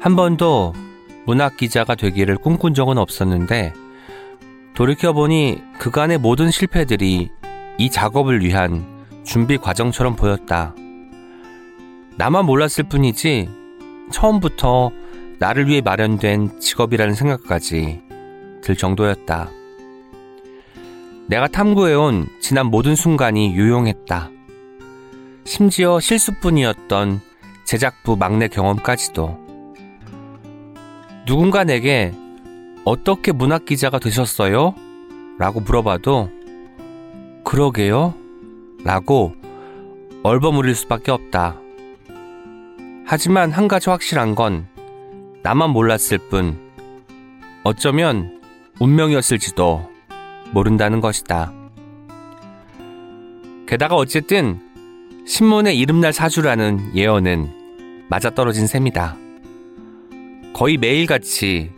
한 번도 문학 기자가 되기를 꿈꾼 적은 없었는데 돌이켜보니 그간의 모든 실패들이 이 작업을 위한 준비 과정처럼 보였다. 나만 몰랐을 뿐이지 처음부터 나를 위해 마련된 직업이라는 생각까지 들 정도였다. 내가 탐구해온 지난 모든 순간이 유용했다. 심지어 실수뿐이었던 제작부 막내 경험까지도. 누군가 내게 어떻게 문학 기자가 되셨어요? 라고 물어봐도 그러게요? 라고 얼버무릴 수밖에 없다. 하지만 한 가지 확실한 건 나만 몰랐을 뿐 어쩌면 운명이었을지도 모른다는 것이다. 게다가 어쨌든 신문의 이름날 사주라는 예언은 맞아떨어진 셈이다. 거의 매일같이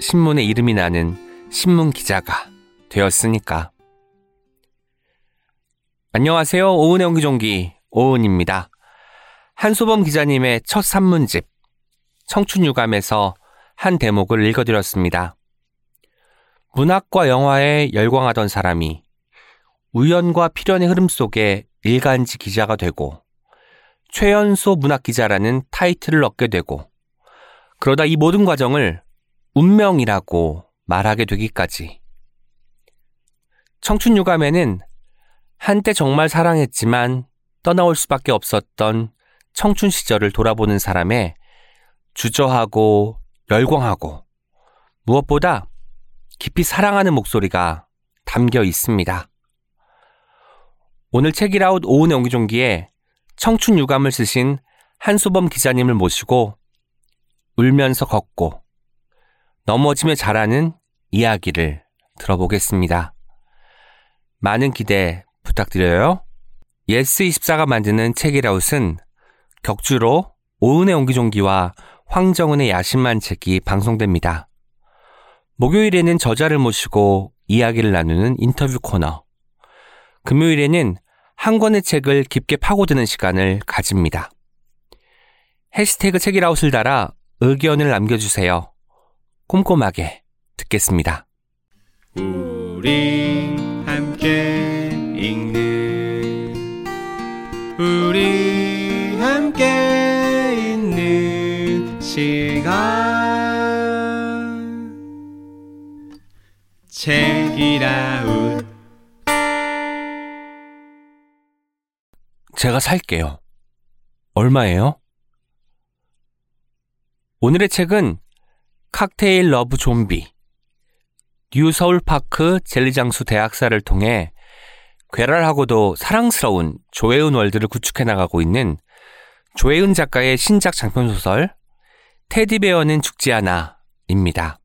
신문에 이름이 나는 신문 기자가 되었으니까. 안녕하세요. 오은의 옹기종기 오은입니다. 한소범 기자님의 첫 산문집 청춘유감에서 한 대목을 읽어드렸습니다. 문학과 영화에 열광하던 사람이 우연과 필연의 흐름 속에 일간지 기자가 되고 최연소 문학 기자라는 타이틀을 얻게 되고 그러다 이 모든 과정을 운명이라고 말하게 되기까지 청춘 유감에는 한때 정말 사랑했지만 떠나올 수밖에 없었던 청춘 시절을 돌아보는 사람의 주저하고 열광하고 무엇보다 깊이 사랑하는 목소리가 담겨 있습니다. 오늘 책이라웃 오은의 옹기종기에 청춘 유감을 쓰신 한수범 기자님을 모시고 울면서 걷고 넘어지며 자라는 이야기를 들어보겠습니다. 많은 기대 부탁드려요. 예스24가 만드는 책읽아웃은 격주로 오은의 옹기종기와 황정은의 야심한 책이 방송됩니다. 목요일에는 저자를 모시고 이야기를 나누는 인터뷰 코너. 금요일에는 한 권의 책을 깊게 파고드는 시간을 가집니다. 해시태그 책읽아웃을 달아 의견을 남겨주세요. 꼼꼼하게 듣겠습니다. 우리 함께 읽는 우리 함께 있는 시간 책이라웃 제가 살게요. 얼마예요? 오늘의 책은 칵테일 러브 좀비 뉴 서울파크 젤리장수 대학살을 통해 괴랄하고도 사랑스러운 조예은 월드를 구축해 나가고 있는 조예은 작가의 신작 장편소설 테디베어는 죽지 않아입니다.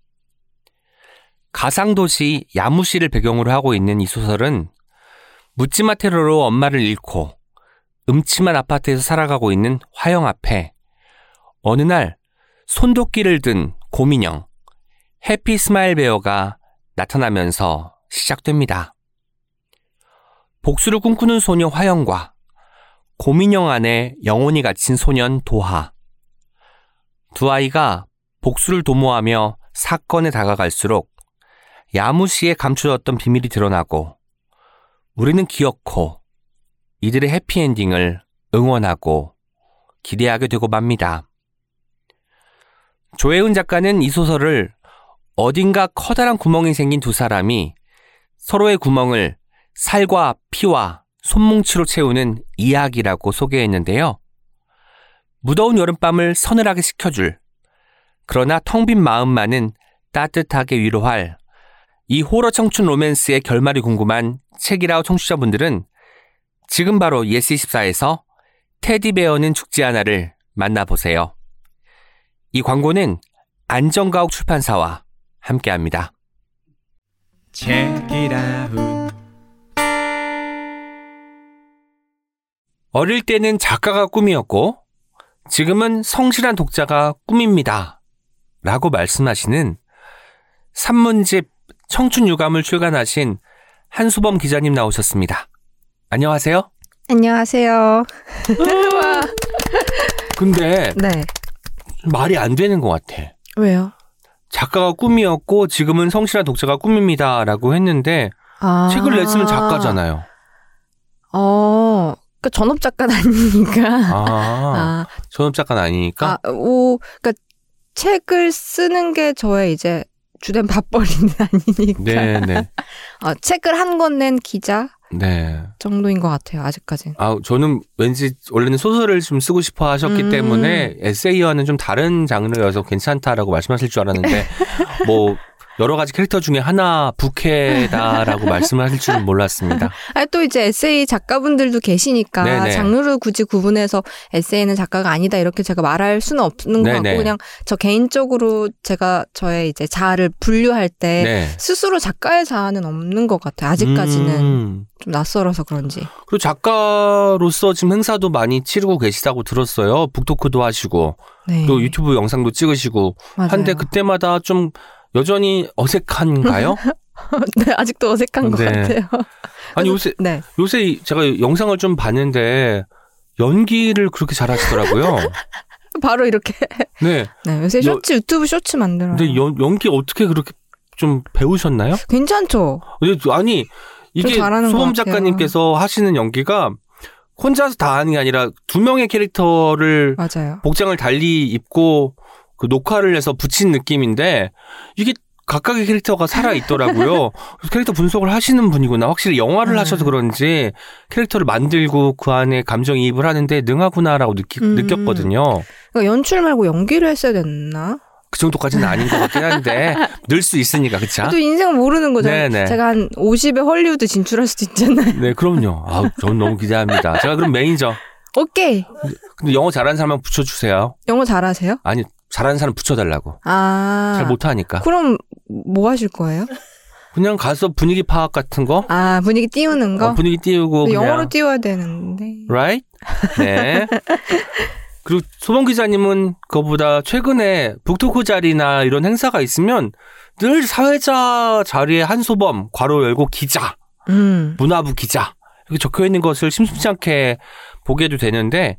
가상도시 야무시를 배경으로 하고 있는 이 소설은 묻지마 테러로 엄마를 잃고 음침한 아파트에서 살아가고 있는 화영 앞에 어느 날 손도끼를 든 곰인형 해피 스마일 베어가 나타나면서 시작됩니다. 복수를 꿈꾸는 소녀 화영과 곰인형 안에 영혼이 갇힌 소년 도하. 두 아이가 복수를 도모하며 사건에 다가갈수록 야무시에 감추었던 비밀이 드러나고 우리는 기어코 이들의 해피엔딩을 응원하고 기대하게 되고 맙니다. 조혜은 작가는 이 소설을 어딘가 커다란 구멍이 생긴 두 사람이 서로의 구멍을 살과 피와 손뭉치로 채우는 이야기라고 소개했는데요. 무더운 여름밤을 서늘하게 식혀줄, 그러나 텅 빈 마음만은 따뜻하게 위로할 이 호러 청춘 로맨스의 결말이 궁금한 책이라우 청취자분들은 지금 바로 예스24에서 테디베어는 죽지 않아를 만나보세요. 이 광고는 안정가옥 출판사와 함께합니다. Check it out. 어릴 때는 작가가 꿈이었고 지금은 성실한 독자가 꿈입니다. 라고 말씀하시는 산문집 청춘 유감을 출간하신 한수범 기자님 나오셨습니다. 안녕하세요. 안녕하세요. 근데 네. 말이 안 되는 것 같아. 왜요? 작가가 꿈이었고 지금은 성실한 독자가 꿈입니다라고 했는데 아. 책을 냈으면 작가잖아요. 어, 그러니까 전업 작가는 아니니까. 아, 아, 전업 작가는 아니니까. 아, 오, 그러니까 책을 쓰는 게 저의 이제 주된 밥벌이는 아니니까. 네, 네, 아, 책을 한 권 낸 기자 네. 정도인 것 같아요. 아직까지는. 아, 저는 왠지 원래는 소설을 좀 쓰고 싶어 하셨기 음. 때문에 에세이와는 좀 다른 장르여서 괜찮다라고 말씀하실 줄 알았는데 뭐 여러 가지 캐릭터 중에 하나 부캐다라고 말씀하실 줄은 몰랐습니다. 아니 또 이제 에세이 작가분들도 계시니까 네네. 장르를 굳이 구분해서 에세이는 작가가 아니다 이렇게 제가 말할 수는 없는 것 네네. 같고 그냥 저 개인적으로 제가 저의 이제 자아를 분류할 때 네. 스스로 작가의 자아는 없는 것 같아요. 아직까지는 음. 좀 낯설어서 그런지. 그리고 작가로서 지금 행사도 많이 치르고 계시다고 들었어요. 북토크도 하시고 네. 또 유튜브 영상도 찍으시고 맞아요. 한데 그때마다 좀 여전히 어색한가요? 네, 아직도 어색한 것 네. 같아요. 아니 요새 네. 요새 이- 제가 영상을 좀 봤는데 연기를 그렇게 잘하시더라고요. 바로 이렇게. 네. 네, 요새 여- 쇼츠 유튜브 쇼츠 만들어요. 근데 연, 연기 어떻게 그렇게 좀 배우셨나요? 괜찮죠? 아니 이게 소범 것. 작가님께서 하시는 연기가 혼자서 다 하는 게 아니라 두 명의 캐릭터를 맞아요. 복장을 달리 입고 그 녹화를 해서 붙인 느낌인데 이게 각각의 캐릭터가 살아 있더라고요. 캐릭터 분석을 하시는 분이구나. 확실히 영화를 음. 하셔서 그런지 캐릭터를 만들고 그 안에 감정 이입을 하는데 능하구나라고 느끼, 음. 느꼈거든요. 그러니까 연출 말고 연기를 했어야 됐나? 그 정도까지는 아닌 것 같긴 한데 늘 수 있으니까 그쵸? 또 인생 모르는 거죠. 네네. 제가 한 50에 헐리우드 진출할 수도 있잖아요. 네, 그럼요. 아, 전 너무 기대합니다. 제가 그럼 매니저. 오케이. 근데 영어 잘하는 사람 한 붙여주세요. 영어 잘하세요? 아니, 잘하는 사람 붙여달라고. 아. 잘 못하니까. 그럼 뭐 하실 거예요? 그냥 가서 분위기 파악 같은 거? 아, 분위기 띄우는 거? 어, 분위기 띄우고. 영어로 띄워야 되는데. right? 네. 그리고 소범 기자님은 그거보다 최근에 북토크 자리나 이런 행사가 있으면 늘 사회자 자리에 한소범, 괄호 열고 기자, 음. 문화부 기자 이렇게 적혀 있는 것을 심심치 않게 보게도 되는데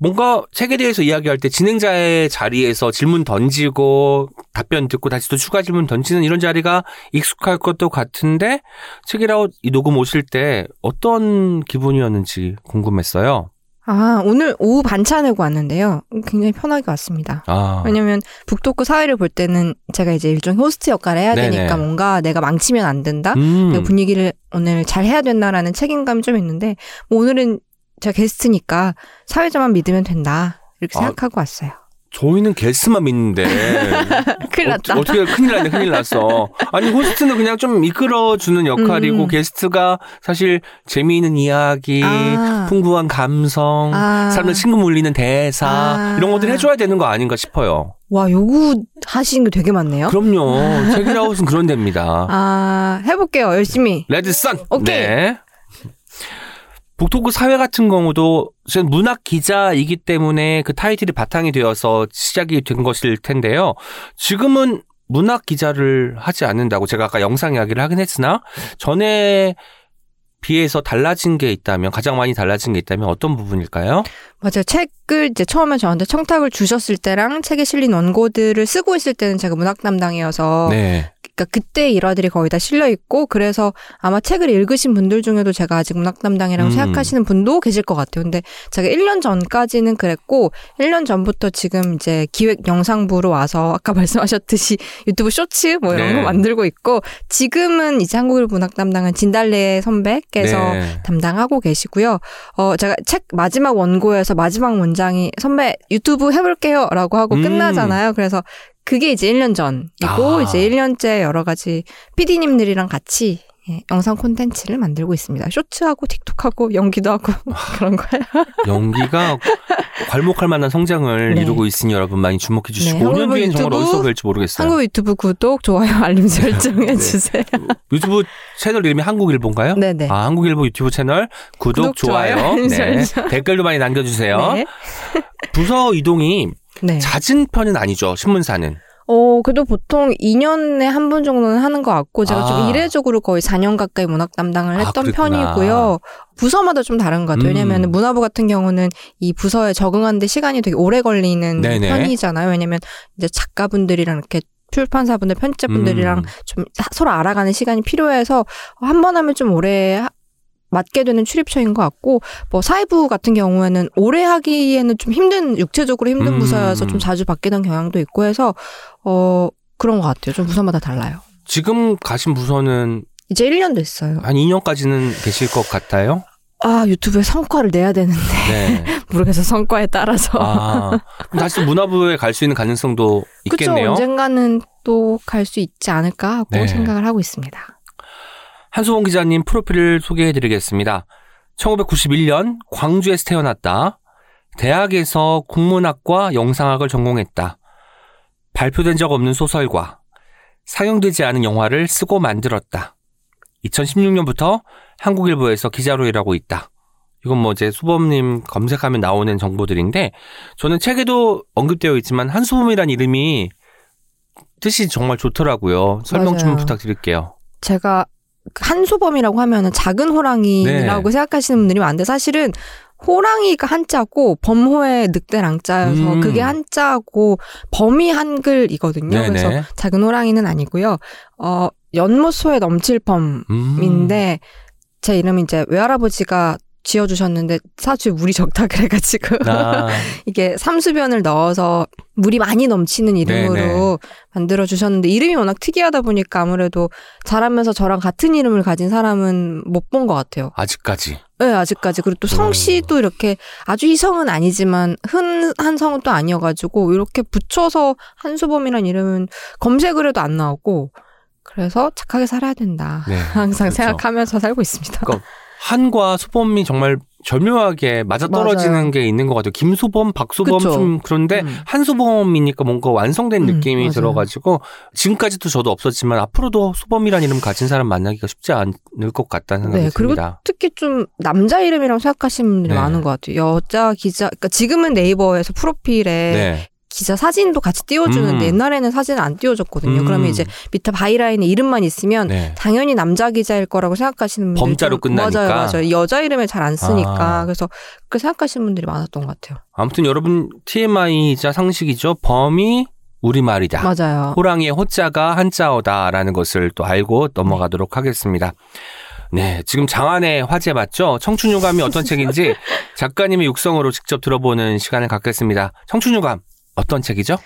뭔가 책에 대해서 이야기할 때 진행자의 자리에서 질문 던지고 답변 듣고 다시 또 추가 질문 던지는 이런 자리가 익숙할 것도 같은데 책이라웃 이 녹음 오실 때 어떤 기분이었는지 궁금했어요. 아, 오늘 오후 반차 내고 왔는데요. 굉장히 편하게 왔습니다. 아, 왜냐면 북토크 사회를 볼 때는 제가 이제 일종 호스트 역할을 해야 네네. 되니까 뭔가 내가 망치면 안 된다. 음, 분위기를 오늘 잘 해야 된다라는 책임감이 좀 있는데 뭐 오늘은 제가 게스트니까 사회자만 믿으면 된다. 이렇게 아, 생각하고 왔어요. 저희는 게스트만 믿는데 큰일 났다. 어, 떻게 큰일 났네 큰일 났어. 아니 호스트는 그냥 좀 이끌어주는 역할이고 음. 게스트가 사실 재미있는 이야기, 아. 풍부한 감성, 아. 사람들 친구 물리는 대사 아. 이런 것들 해줘야 되는 거 아닌가 싶어요. 와, 요구하시는 게 되게 많네요. 그럼요. 책이라웃은 그런 데입니다. 아, 해볼게요. 열심히. 레드 선. 오케이. 네. 북토크 사회 같은 경우도 문학 기자이기 때문에 그 타이틀이 바탕이 되어서 시작이 된 것일 텐데요. 지금은 문학 기자를 하지 않는다고 제가 아까 영상 이야기를 하긴 했으나 전에 비해서 달라진 게 있다면 가장 많이 달라진 게 있다면 어떤 부분일까요? 맞아요. 책을 이제 처음에 저한테 청탁을 주셨을 때랑 책에 실린 원고들을 쓰고 있을 때는 제가 문학 담당이어서 네. 그러니까 그때 일화들이 거의 다 실려 있고 그래서 아마 책을 읽으신 분들 중에도 제가 아직 문학 담당이라고 음. 생각하시는 분도 계실 것 같아요. 근데 제가 1년 전까지는 그랬고 1년 전부터 지금 이제 기획 영상부로 와서 아까 말씀하셨듯이 유튜브 쇼츠 뭐 이런 네. 거 만들고 있고 지금은 이제 한국일 문학 담당은 진달래 선배께서 네. 담당하고 계시고요. 어, 제가 책 마지막 원고에서 마지막 문장이 선배 유튜브 해볼게요 라고 하고 음. 끝나잖아요. 그래서 그게 이제 1년 전이고 아. 이제 1년째 여러 가지 PD님들이랑 같이 예, 영상 콘텐츠를 만들고 있습니다. 쇼츠하고 틱톡하고 연기도 하고 그런 거예요. 연기가 괄목할 만한 성장을 네. 이루고 있으니 여러분 많이 주목해 주시고 네, 5년 한국 뒤엔 정말 어디서 뵐지 모르겠어요. 한국 유튜브 구독, 좋아요, 알림 설정 해주세요. 유튜브 채널 이름이 한국일보인가요? 네네. 아, 한국일보 유튜브 채널 구독, 구독, 좋아요. 좋아요, 네. 댓글도 많이 남겨주세요. 네. 부서 이동이 네. 잦은 편은 아니죠. 신문사는. 어, 그래도 보통 2년에 한 번 정도는 하는 것 같고, 제가 아. 좀 이례적으로 거의 4년 가까이 문학 담당을 아, 했던 그랬구나. 편이고요. 부서마다 좀 다른 것 같아요. 음. 왜냐면 문화부 같은 경우는 이 부서에 적응하는데 시간이 되게 오래 걸리는 네네. 편이잖아요. 왜냐면 이제 작가분들이랑 이렇게 출판사분들, 편집자분들이랑 음. 좀 사- 서로 알아가는 시간이 필요해서 한 번 하면 좀 오래 하- 맡게 되는 출입처인 것 같고 뭐 사회부 같은 경우에는 오래 하기에는 좀 힘든 육체적으로 힘든 음. 부서여서 좀 자주 바뀌던 경향도 있고 해서 어 그런 것 같아요. 좀 부서마다 달라요. 지금 가신 부서는 이제 1년 됐어요. 한 2년까지는 계실 것 같아요. 아 유튜브에 성과를 내야 되는데 네. 모르겠어 성과에 따라서 아, 다시 문화부에 갈 수 있는 가능성도 그쵸 있겠네요. 언젠가는 또 갈 수 있지 않을까 하고 네. 생각을 하고 있습니다. 한수봉 기자님 프로필을 소개해 드리겠습니다. 1991년 광주에서 태어났다. 대학에서 국문학과 영상학을 전공했다. 발표된 적 없는 소설과 상영되지 않은 영화를 쓰고 만들었다. 2016년부터 한국일보에서 기자로 일하고 있다. 이건 뭐 이제 수범님 검색하면 나오는 정보들인데 저는 책에도 언급되어 있지만 한수범이란 이름이 뜻이 정말 좋더라고요. 설명 좀 맞아요. 부탁드릴게요. 제가 한소범이라고 하면은 작은 호랑이라고 네. 생각하시는 분들이 많은데 사실은 호랑이가 한자고 범호의 늑대 랑자여서 음. 그게 한자고 범이 한글이거든요. 네네. 그래서 작은 호랑이는 아니고요. 어 연못소에 넘칠 범인데 음. 제 이름이 이제 외할아버지가 지어주셨는데 사실 물이 적다 그래가지고 아, 이게 삼수변을 넣어서 물이 많이 넘치는 이름으로 네네. 만들어 주셨는데 이름이 워낙 특이하다 보니까 아무래도 자라면서 저랑 같은 이름을 가진 사람은 못 본 것 같아요. 아직까지. 네, 아직까지. 그리고 또 성씨도 이렇게 아주 희성은 아니지만 흔한 성은 또 아니어가지고 이렇게 붙여서 한수범이란 이름은 검색을 해도 안 나오고 그래서 착하게 살아야 된다. 네. 항상 그렇죠. 생각하면서 살고 있습니다. 그러니까 한과 수범이 정말 절묘하게 맞아떨어지는 맞아요. 게 있는 것 같아요. 김소범, 박소범 그쵸. 좀 그런데 음. 한소범이니까 뭔가 완성된 음, 느낌이 맞아요. 들어가지고 지금까지도 저도 없었지만 앞으로도 소범이라는 이름 가진 사람 만나기가 쉽지 않을 것 같다는 생각이 네, 그리고 듭니다. 특히 좀 남자 이름이라고 생각하시는 분들이 네. 많은 것 같아요. 여자 기자, 그러니까 지금은 네이버에서 프로필에 네. 기자 사진도 같이 띄워주는데 음. 옛날에는 사진 안 띄워줬거든요. 음. 그러면 이제 밑에 byline에 이름만 있으면 네. 당연히 남자 기자일 거라고 생각하시는 분들 범자로 끝나니까. 맞아요, 맞아요. 여자 이름을 잘 안 쓰니까 아. 그래서 그렇게 생각하시는 분들이 많았던 것 같아요. 아무튼 여러분 TMI이자 상식이죠. 범이 우리 말이다. 맞아요. 호랑이의 호자가 한자어다라는 것을 또 알고 넘어가도록 하겠습니다. 네, 지금 장안의 화제 맞죠? 청춘유감이 어떤 책인지 작가님의 육성으로 직접 들어보는 시간을 갖겠습니다. 청춘유감 어떤 책이죠?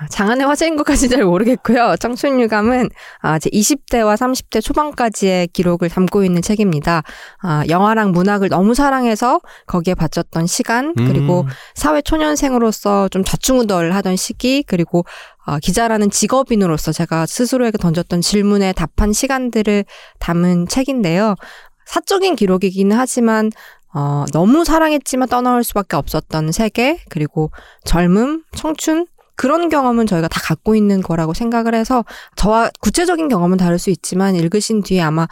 아, 장안의 화제인 것까지 잘 모르겠고요. 청춘 유감은 아, 제 20대와 30대 초반까지의 기록을 담고 있는 책입니다. 아, 영화랑 문학을 너무 사랑해서 거기에 바쳤던 시간 그리고 음, 사회 초년생으로서 좀 좌충우돌하던 시기 그리고 어, 기자라는 직업인으로서 제가 스스로에게 던졌던 질문에 답한 시간들을 담은 책인데요. 사적인 기록이기는 하지만 어, 너무 사랑했지만 떠나올 수밖에 없었던 세계 그리고 젊음, 청춘 그런 경험은 저희가 다 갖고 있는 거라고 생각을 해서 저와 구체적인 경험은 다를 수 있지만 읽으신 뒤에 아마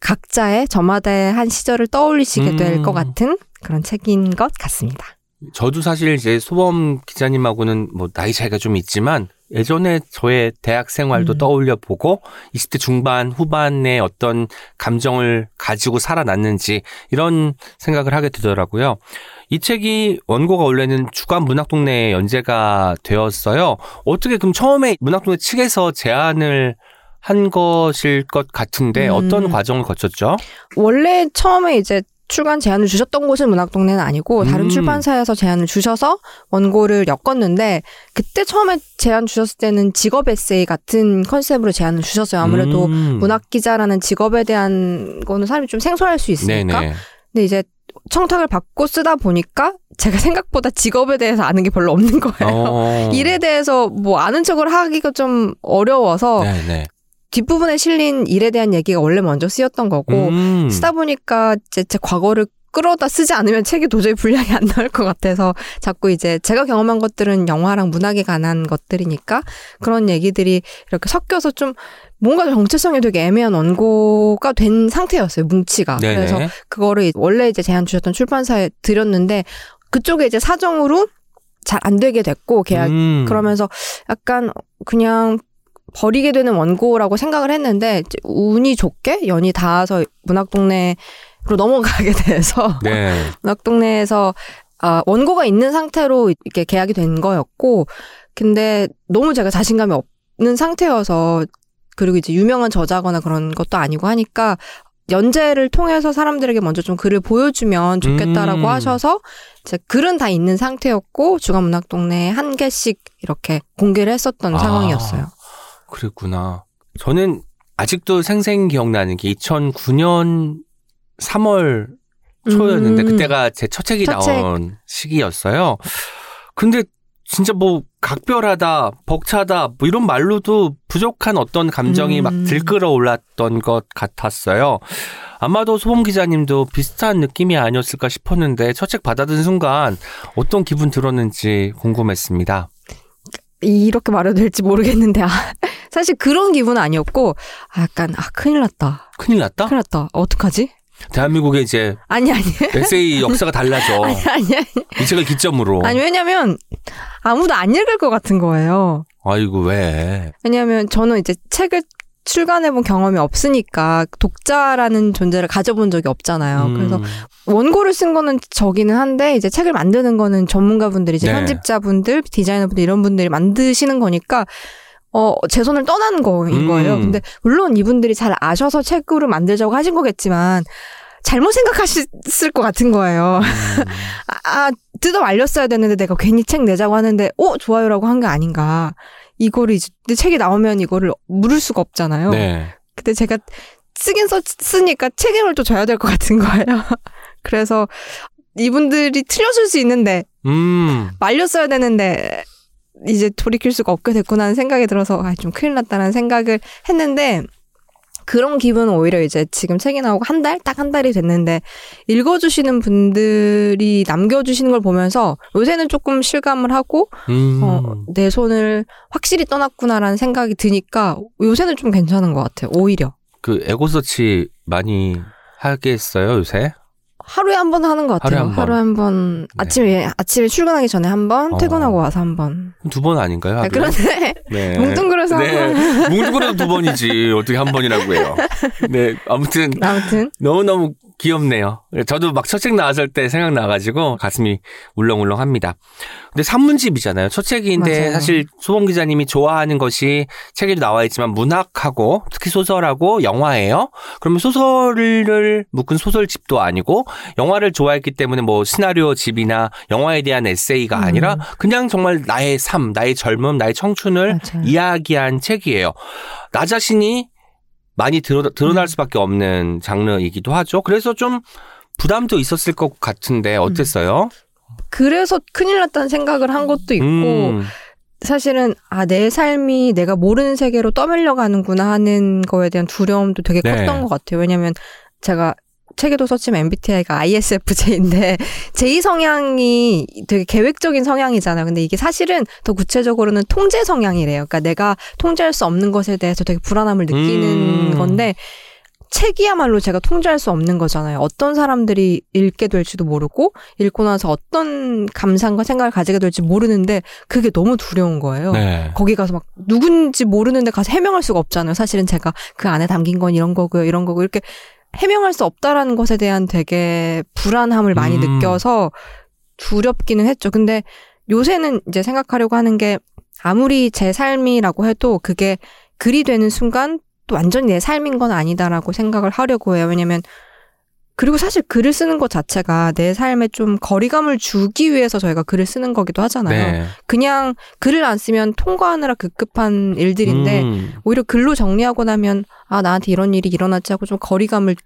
각자의 저마다의 한 시절을 떠올리시게 될 음. 것 같은 그런 책인 것 같습니다. 저도 사실 이제 소범 기자님하고는 뭐 나이 차이가 좀 있지만 예전에 저의 대학 생활도 음. 떠올려 보고 20대 중반 후반의 어떤 감정을 가지고 살아났는지 이런 생각을 하게 되더라고요. 이 책이 원고가 원래는 주간 문학동네에 연재가 되었어요. 어떻게 그럼 처음에 문학동네 측에서 제안을 한 것일 것 같은데 음. 어떤 과정을 거쳤죠? 원래 처음에 이제 출간 제안을 주셨던 곳은 문학동네는 아니고 다른 음. 출판사에서 제안을 주셔서 원고를 엮었는데 그때 처음에 제안 주셨을 때는 직업 에세이 같은 컨셉으로 제안을 주셨어요. 아무래도 음. 문학 기자라는 직업에 대한 거는 사람이 좀 생소할 수 있으니까. 네네. 근데 이제 청탁을 받고 쓰다 보니까 제가 생각보다 직업에 대해서 아는 게 별로 없는 거예요. 어. 일에 대해서 뭐 아는 척을 하기가 좀 어려워서 네네. 뒷부분에 실린 일에 대한 얘기가 원래 먼저 쓰였던 거고 음. 쓰다 보니까 제, 제 과거를 끌어다 쓰지 않으면 책이 도저히 분량이 안 나올 것 같아서 자꾸 이제 제가 경험한 것들은 영화랑 문학에 관한 것들이니까 그런 얘기들이 이렇게 섞여서 좀 뭔가 정체성이 되게 애매한 원고가 된 상태였어요 뭉치가 네네. 그래서 그거를 원래 이제 제안 주셨던 출판사에 드렸는데 그쪽에 이제 사정으로 잘 안 되게 됐고 계약 음. 그러면서 약간 그냥 버리게 되는 원고라고 생각을 했는데 운이 좋게 연이 닿아서 문학동네로 넘어가게 돼서 네. 문학동네에서 아, 원고가 있는 상태로 이렇게 계약이 된 거였고 근데 너무 제가 자신감이 없는 상태여서 그리고 이제 유명한 저자거나 그런 것도 아니고 하니까 연재를 통해서 사람들에게 먼저 좀 글을 보여주면 좋겠다라고 음. 하셔서 이제 글은 다 있는 상태였고 주간문학동네에 한 개씩 이렇게 공개를 했었던 아. 상황이었어요. 그랬구나. 저는 아직도 생생 기억나는 게 2009년 3월 초였는데 음. 그때가 제 첫 책이 첫 책. 나온 시기였어요. 근데 진짜 뭐 각별하다, 벅차다 뭐 이런 말로도 부족한 어떤 감정이 음. 막 들끓어 올랐던 것 같았어요. 아마도 소범 기자님도 비슷한 느낌이 아니었을까 싶었는데 첫 책 받아든 순간 어떤 기분 들었는지 궁금했습니다. 이렇게 말해도 될지 모르겠는데 아, 사실 그런 기분은 아니었고 아, 약간 아 큰일 났다. 큰일 났다? 큰일 났다. 어떡하지? 대한민국의 이제 아니 아니. 에세이 역사가 달라져. 아니 아니 아니. 이 책을 기점으로. 아니 왜냐면 아무도 안 읽을 것 같은 거예요. 아이고 왜? 왜냐하면 저는 이제 책을 출간해본 경험이 없으니까 독자라는 존재를 가져본 적이 없잖아요. 음, 그래서 원고를 쓴 거는 저기는 한데 이제 책을 만드는 거는 전문가분들이 이제 네. 편집자분들, 디자이너분들 이런 분들이 만드시는 거니까 어, 제 손을 떠나는 거인 음. 거예요. 근데 물론 이분들이 잘 아셔서 책으로 만들자고 하신 거겠지만 잘못 생각하셨을 것 같은 거예요. 음, 아, 아, 뜯어 말렸어야 되는데 내가 괜히 책 내자고 하는데, 어, 좋아요라고 한 게 아닌가. 이거를 이제, 책이 나오면 이거를 물을 수가 없잖아요. 네. 근데 제가 쓰긴 썼, 쓰니까 책임을 또 져야 될 것 같은 거예요. 그래서 이분들이 틀렸을 수 있는데, 음. 말렸어야 되는데, 이제 돌이킬 수가 없게 됐구나 하는 생각이 들어서, 아, 좀 큰일 났다는 생각을 했는데, 그런 기분은 오히려 이제 지금 책이 나오고 한 달? 딱 한 달이 됐는데, 읽어주시는 분들이 남겨주시는 걸 보면서 요새는 조금 실감을 하고, 음. 어, 내 손을 확실히 떠났구나라는 생각이 드니까 요새는 좀 괜찮은 것 같아요. 오히려. 그 에고서치 많이 하겠어요 요새? 하루에 한 번 하는 것 같아요. 하루에 한 번. 번. 네. 아침에, 아침에 출근하기 전에 한 번, 어. 퇴근하고 와서 한 번. 두 번 아닌가요? 아, 하루에? 그런데, 네. 뭉뚱그려서 한 네. 뭉뚱그려도 두 번이지 어떻게 한 번이라고 해요? 네. 아무튼 아무튼. 너무 너무 귀엽네요. 저도 막 첫 책 나왔을 때 생각나가지고 가슴이 울렁울렁합니다. 근데 산문집이잖아요. 첫 책인데 맞아요. 사실 소봉 기자님이 좋아하는 것이 책에도 나와 있지만 문학하고 특히 소설하고 영화예요. 그러면 소설을 묶은 소설집도 아니고 영화를 좋아했기 때문에 뭐 시나리오 집이나 영화에 대한 에세이가 아니라 음. 그냥 정말 나의 삶, 나의 젊음, 나의 청춘을 맞아요. 이야기한 책이에요. 나 자신이 많이 드러, 드러날 음. 수밖에 없는 장르이기도 하죠. 그래서 좀 부담도 있었을 것 같은데 어땠어요? 그래서 큰일 났다는 생각을 한 것도 있고, 음, 사실은, 아, 내 삶이 내가 모르는 세계로 떠밀려 가는구나 하는 거에 대한 두려움도 되게 네. 컸던 것 같아요. 왜냐면 제가 책에도 썼지만 MBTI가 ISFJ인데 제2 성향이 되게 계획적인 성향이잖아요. 근데 이게 사실은 더 구체적으로는 통제 성향이래요. 그러니까 내가 통제할 수 없는 것에 대해서 되게 불안함을 느끼는 음. 건데 책이야말로 제가 통제할 수 없는 거잖아요. 어떤 사람들이 읽게 될지도 모르고 읽고 나서 어떤 감상과 생각을 가지게 될지 모르는데 그게 너무 두려운 거예요. 네. 거기 가서 막 누군지 모르는데 가서 해명할 수가 없잖아요. 사실은 제가 그 안에 담긴 건 이런 거고요, 이런 거고 이렇게 해명할 수 없다라는 것에 대한 되게 불안함을 많이 음. 느껴서 두렵기는 했죠. 근데 요새는 이제 생각하려고 하는 게 아무리 제 삶이라고 해도 그게 글이 되는 순간 또 완전히 내 삶인 건 아니다라고 생각을 하려고 해요. 왜냐면 그리고 사실 글을 쓰는 것 자체가 내 삶에 좀 거리감을 주기 위해서 저희가 글을 쓰는 거기도 하잖아요. 네. 그냥 글을 안 쓰면 통과하느라 급급한 일들인데 음, 오히려 글로 정리하고 나면 아 나한테 이런 일이 일어났지 하고 좀 거리감을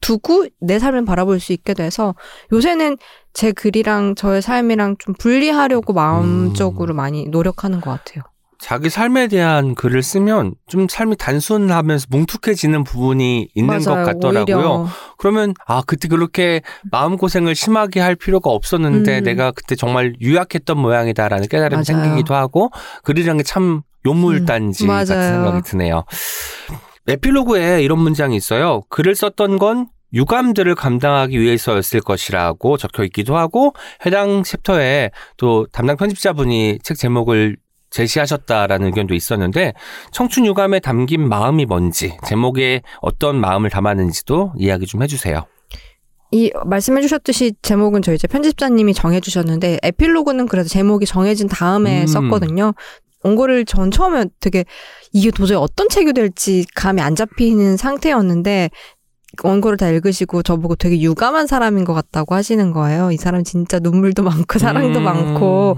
두고 내 삶을 바라볼 수 있게 돼서 요새는 제 글이랑 저의 삶이랑 좀 분리하려고 마음적으로 많이 노력하는 것 같아요. 자기 삶에 대한 글을 쓰면 좀 삶이 단순하면서 뭉툭해지는 부분이 있는 것 맞아요. 같더라고요. 오히려. 그러면 아 그때 그렇게 마음 고생을 심하게 할 필요가 없었는데 음. 내가 그때 정말 유약했던 모양이다라는 깨달음이 맞아요. 생기기도 하고 글이라는 게 참 요물단지 음, 같은. 생각이 드네요. 에필로그에 이런 문장이 있어요. 글을 썼던 건 유감들을 감당하기 위해서였을 것이라고 적혀 있기도 하고 해당 챕터에 또 담당 편집자분이 책 제목을 제시하셨다라는 의견도 있었는데 청춘 유감에 담긴 마음이 뭔지 제목에 어떤 마음을 담았는지도 이야기 좀 해주세요. 이 말씀해 주셨듯이 제목은 저희 이제 편집자님이 정해 주셨는데 에필로그는 그래도 제목이 정해진 다음에 음. 썼거든요. 원고를 전 처음에 되게 이게 도저히 어떤 책이 될지 감이 안 잡히는 상태였는데 원고를 다 읽으시고 저보고 되게 유감한 사람인 것 같다고 하시는 거예요. 이 사람 진짜 눈물도 많고 사랑도 음. 많고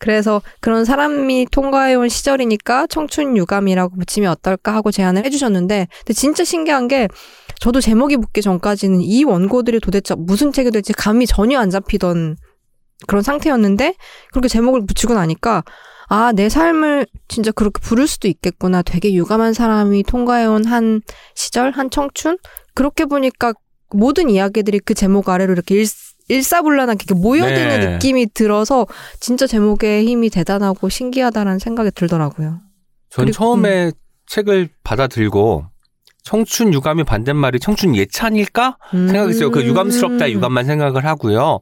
그래서 그런 사람이 통과해온 시절이니까 청춘 유감이라고 붙이면 어떨까 하고 제안을 해주셨는데 근데 진짜 신기한 게 저도 제목이 붙기 전까지는 이 원고들이 도대체 무슨 책이 될지 감이 전혀 안 잡히던 그런 상태였는데 그렇게 제목을 붙이고 나니까 아, 내 삶을 진짜 그렇게 부를 수도 있겠구나. 되게 유감한 사람이 통과해온 한 시절, 한 청춘? 그렇게 보니까 모든 이야기들이 그 제목 아래로 이렇게 일, 일사불란하게 이렇게 모여드는 네. 느낌이 들어서 진짜 제목의 힘이 대단하고 신기하다라는 생각이 들더라고요. 전 처음에 책을 받아들고 청춘 유감의 반대말이 청춘 예찬일까 생각했어요. 그 유감스럽다 음. 유감만 생각을 하고요.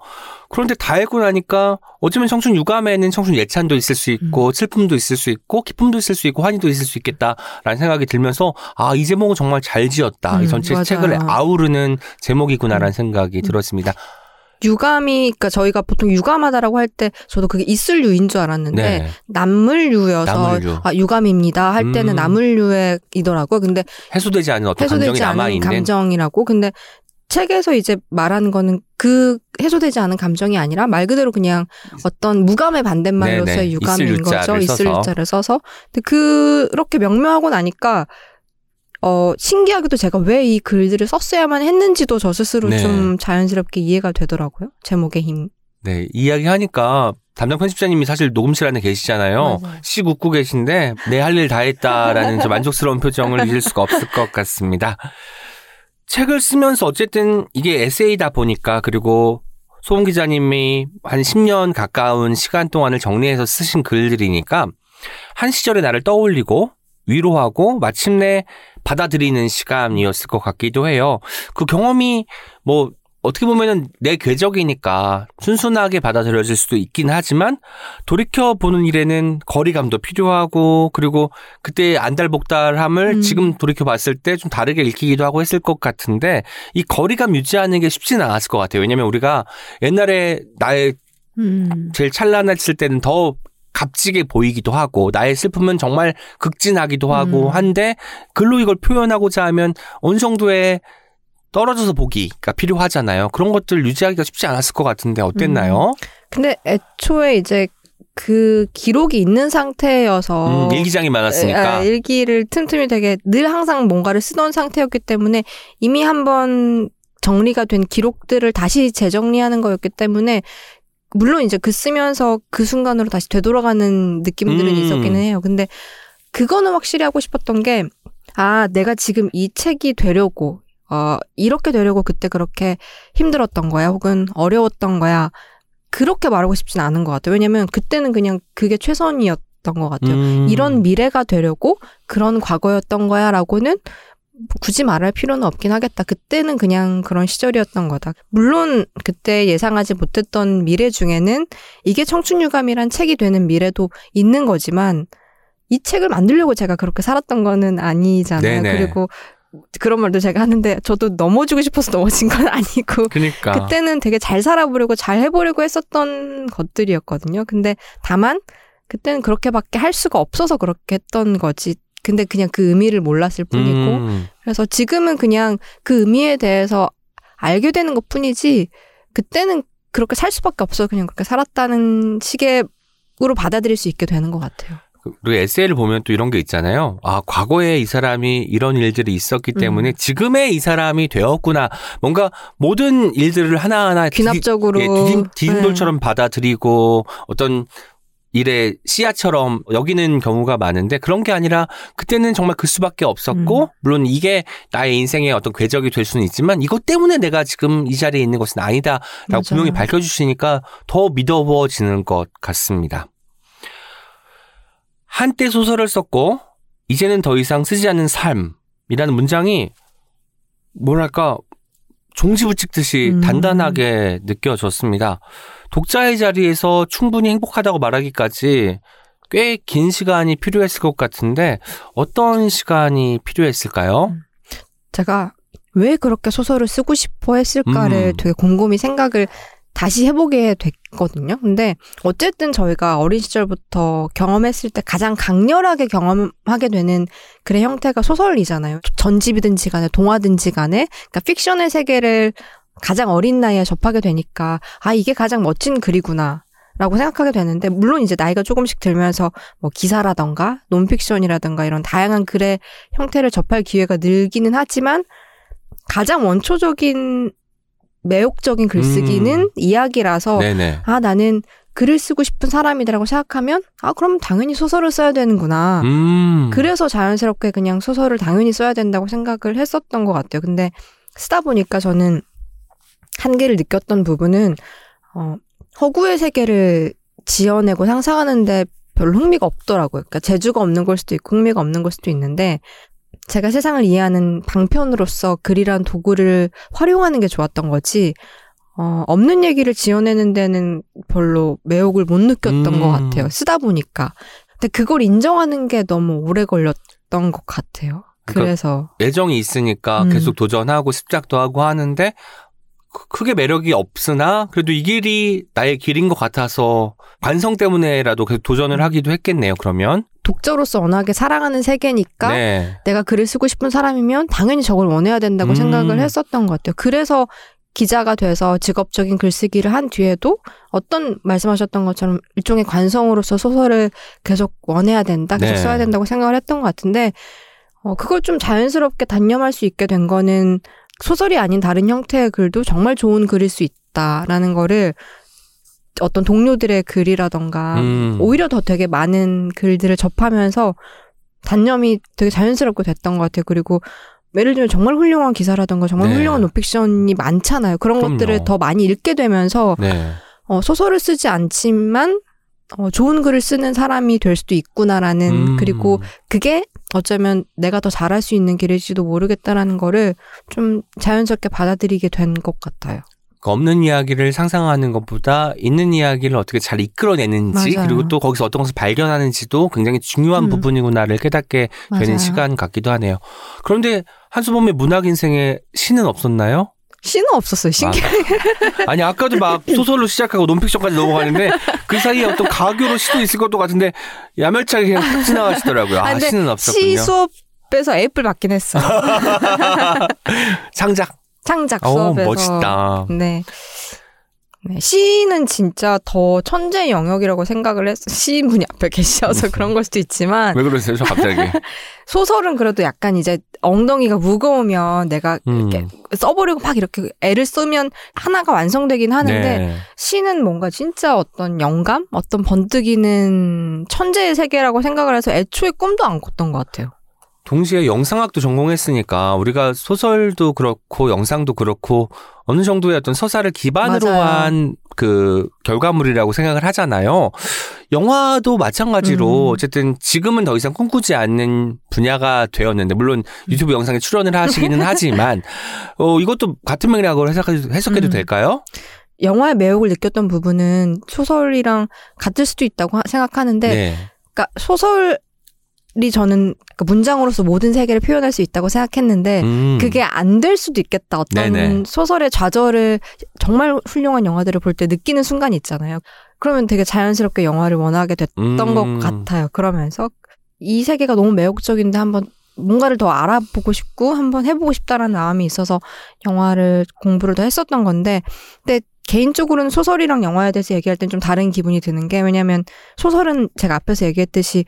그런데 다 읽고 나니까 어쩌면 청춘 유감에는 청춘 예찬도 있을 수 음. 있고 슬픔도 있을 수 있고 기쁨도 있을 수 있고 환희도 있을 수 있겠다라는 생각이 들면서 아 이 제목은 정말 잘 지었다. 이 음, 전체 맞아요. 음. 책을 아우르는 제목이구나라는 생각이 들었습니다. 유감이, 그러니까 저희가 보통 유감하다라고 할 때 저도 그게 있을유인 줄 알았는데 네. 남물류여서 나물류. 아, 유감입니다 할 때는 음. 나물류이더라고요. 근데 해소되지 않은 어떤 감정이 해소되지 남아 않은 있는 감정이라고. 근데 책에서 이제 말하는 거는 그 해소되지 않은 감정이 아니라 말 그대로 그냥 어떤 무감의 반대말로서의 네네. 유감인 있을 거죠. 써서. 유자를 써서. 근데 그렇게 명명하고 나니까 어 신기하게도 제가 왜 이 글들을 썼어야만 했는지도 저 스스로 네. 좀 자연스럽게 이해가 되더라고요. 제목의 힘. 네, 이야기 하니까 담당 편집자님이 사실 녹음실 안에 계시잖아요. 씩 웃고 계신데 내 할 일 다 했다라는 좀 만족스러운 표정을 잊을 수가 없을 것 같습니다. 책을 쓰면서 어쨌든 이게 에세이다 보니까 그리고 소은 기자님이 한 10년 가까운 시간 동안을 정리해서 쓰신 글들이니까 한 시절의 나를 떠올리고 위로하고 마침내 받아들이는 시간이었을 것 같기도 해요. 그 경험이 뭐 어떻게 보면은 내 궤적이니까 순순하게 받아들여질 수도 있긴 하지만 돌이켜 보는 일에는 거리감도 필요하고 그리고 그때 안달복달함을 음. 지금 돌이켜 봤을 때 좀 다르게 읽히기도 하고 했을 것 같은데 이 거리감 유지하는 게 쉽지는 않았을 것 같아요. 왜냐면 우리가 옛날에 나의 음. 제일 찬란했을 때는 더 값지게 보이기도 하고 나의 슬픔은 정말 극진하기도 하고 음. 한데 글로 이걸 표현하고자 하면 어느 정도의 떨어져서 보기가 필요하잖아요. 그런 것들 유지하기가 쉽지 않았을 것 같은데 어땠나요? 근데 애초에 이제 그 기록이 있는 상태여서 음, 일기장이 많았으니까. 일기를 틈틈이 되게 늘 항상 뭔가를 쓰던 상태였기 때문에 이미 한번 정리가 된 기록들을 다시 재정리하는 거였기 때문에 물론 이제 그 쓰면서 그 순간으로 다시 되돌아가는 느낌들은 음. 있었기는 해요. 근데 그거는 확실히 하고 싶었던 게 아, 내가 지금 이 책이 되려고 어, 이렇게 되려고 그때 그렇게 힘들었던 거야, 혹은 어려웠던 거야. 그렇게 말하고 싶진 않은 것 같아요. 왜냐면 그때는 그냥 그게 최선이었던 것 같아요. 음. 이런 미래가 되려고 그런 과거였던 거야 라고는 굳이 말할 필요는 없긴 하겠다. 그때는 그냥 그런 시절이었던 거다. 물론 그때 예상하지 못했던 미래 중에는 이게 청춘유감이란 책이 되는 미래도 있는 거지만 이 책을 만들려고 제가 그렇게 살았던 거는 아니잖아요. 네네. 그리고 그런 말도 제가 하는데 저도 넘어지고 싶어서 넘어진 건 아니고 그러니까 그때는 되게 잘 살아보려고 잘 해보려고 했었던 것들이었거든요. 근데 다만 그때는 그렇게밖에 할 수가 없어서 그렇게 했던 거지. 근데 그냥 그 의미를 몰랐을 뿐이고. 음. 그래서 지금은 그냥 그 의미에 대해서 알게 되는 것 뿐이지 그때는 그렇게 살 수밖에 없어 그냥 그렇게 살았다는 식으로 받아들일 수 있게 되는 것 같아요. 그리고 에세이를 보면 또 이런 게 있잖아요. 아, 과거에 이 사람이 이런 일들이 있었기 음. 때문에 지금의 이 사람이 되었구나. 뭔가 모든 일들을 하나하나 귀납적으로 예, 디딤, 네. 디딤돌처럼 받아들이고 어떤 일의 씨앗처럼 여기는 경우가 많은데 그런 게 아니라 그때는 정말 그 수밖에 없었고 음. 물론 이게 나의 인생의 어떤 궤적이 될 수는 있지만 이것 때문에 내가 지금 이 자리에 있는 것은 아니다라고 맞아요. 분명히 밝혀주시니까 더 믿어지는 것 같습니다. 한때 소설을 썼고 이제는 더 이상 쓰지 않는 삶이라는 문장이 뭐랄까 종지부 찍듯이 음. 단단하게 느껴졌습니다. 독자의 자리에서 충분히 행복하다고 말하기까지 꽤 긴 시간이 필요했을 것 같은데 어떤 시간이 필요했을까요? 제가 왜 그렇게 소설을 쓰고 싶어 했을까를 음. 되게 곰곰이 생각을 다시 해보게 됐거든요. 근데 어쨌든 저희가 어린 시절부터 경험했을 때 가장 강렬하게 경험하게 되는 글의 형태가 소설이잖아요. 전집이든지 간에 동화든지 간에 그러니까 픽션의 세계를 가장 어린 나이에 접하게 되니까 아 이게 가장 멋진 글이구나. 라고 생각하게 되는데 물론 이제 나이가 조금씩 들면서 뭐 기사라던가 논픽션이라던가 이런 다양한 글의 형태를 접할 기회가 늘기는 하지만 가장 원초적인 매혹적인 글쓰기는 음. 이야기라서 네네. 아 나는 글을 쓰고 싶은 사람이다라고 생각하면 아 그럼 당연히 소설을 써야 되는구나. 음. 그래서 자연스럽게 그냥 소설을 당연히 써야 된다고 생각을 했었던 것 같아요. 근데 쓰다 보니까 저는 한계를 느꼈던 부분은 어, 허구의 세계를 지어내고 상상하는데 별로 흥미가 없더라고요. 그러니까 재주가 없는 걸 수도 있고 흥미가 없는 걸 수도 있는데 제가 세상을 이해하는 방편으로서 글이란 도구를 활용하는 게 좋았던 거지 어, 없는 얘기를 지어내는 데는 별로 매혹을 못 느꼈던 음. 것 같아요. 쓰다 보니까. 근데 그걸 인정하는 게 너무 오래 걸렸던 것 같아요. 그러니까 그래서 애정이 있으니까 음. 계속 도전하고 습작도 하고 하는데 크- 크게 매력이 없으나 그래도 이 길이 나의 길인 것 같아서 관성 때문에라도 계속 도전을 하기도 했겠네요. 그러면 독자로서 워낙에 사랑하는 세계니까 네. 내가 글을 쓰고 싶은 사람이면 당연히 저걸 원해야 된다고 음. 생각을 했었던 것 같아요. 그래서 기자가 돼서 직업적인 글쓰기를 한 뒤에도 어떤 말씀하셨던 것처럼 일종의 관성으로서 소설을 계속 원해야 된다, 계속 네. 써야 된다고 생각을 했던 것 같은데 어, 그걸 좀 자연스럽게 단념할 수 있게 된 거는 소설이 아닌 다른 형태의 글도 정말 좋은 글일 수 있다라는 거를 어떤 동료들의 글이라던가 음. 오히려 더 되게 많은 글들을 접하면서 단념이 되게 자연스럽게 됐던 것 같아요. 그리고 예를 들면 정말 훌륭한 기사라던가 정말 네. 훌륭한 노픽션이 많잖아요. 그런 그럼요. 것들을 더 많이 읽게 되면서 네. 어, 소설을 쓰지 않지만 어, 좋은 글을 쓰는 사람이 될 수도 있구나라는 음. 그리고 그게 어쩌면 내가 더 잘할 수 있는 길일지도 모르겠다라는 거를 좀 자연스럽게 받아들이게 된 것 같아요. 그 없는 이야기를 상상하는 것보다 있는 이야기를 어떻게 잘 이끌어내는지 맞아요. 그리고 또 거기서 어떤 것을 발견하는지도 굉장히 중요한 음. 부분이구나를 깨닫게 되는 맞아요. 시간 같기도 하네요. 그런데 한수범의 문학 인생에 시는 없었나요? 시는 없었어요. 신기. 아니 아까도 막 소설로 시작하고 논픽션까지 넘어가는데 그 사이에 어떤 가교로 시도 있을 것도 같은데 야멸차게 그냥 탁 지나가시더라고요. 아, 아, 시는 없었군요. 시 수업에서 A뿔 받긴 했어요. 창작. 창작 오 수업에서. 멋있다. 네. 네, 시는 진짜 더 천재 영역이라고 생각을 했어. 시인분이 앞에 계셔서 그런 걸 수도 있지만 왜 그러세요, 저 갑자기? 소설은 그래도 약간 이제 엉덩이가 무거우면 내가 음. 이렇게 써보려고 막 이렇게 애를 쓰면 하나가 완성되긴 하는데 네. 시는 뭔가 진짜 어떤 영감, 어떤 번뜩이는 천재의 세계라고 생각을 해서 애초에 꿈도 안 꿨던 것 같아요. 동시에 영상학도 전공했으니까 우리가 소설도 그렇고 영상도 그렇고 어느 정도의 어떤 서사를 기반으로. 한 그 결과물이라고 생각을 하잖아요. 영화도 마찬가지로 음. 어쨌든 지금은 더 이상 꿈꾸지 않는 분야가 되었는데 물론 유튜브 영상에 출연을 하시기는 하지만 어 이것도 같은 맥락으로 해석해도, 해석해도 음. 될까요? 영화의 매력을 느꼈던 부분은 소설이랑 같을 수도 있다고 하- 생각하는데 네. 그러니까 소설 이 저는 그 문장으로서 모든 세계를 표현할 수 있다고 생각했는데 음. 그게 안 될 수도 있겠다. 어떤 네네. 소설의 좌절을 정말 훌륭한 영화들을 볼 때 느끼는 순간이 있잖아요. 그러면 되게 자연스럽게 영화를 원하게 됐던 음. 것 같아요. 그러면서 이 세계가 너무 매혹적인데 한번 뭔가를 더 알아보고 싶고 한번 해보고 싶다라는 마음이 있어서 영화를 공부를 더 했었던 건데 근데 개인적으로는 소설이랑 영화에 대해서 얘기할 땐 좀 다른 기분이 드는 게 왜냐하면 소설은 제가 앞에서 얘기했듯이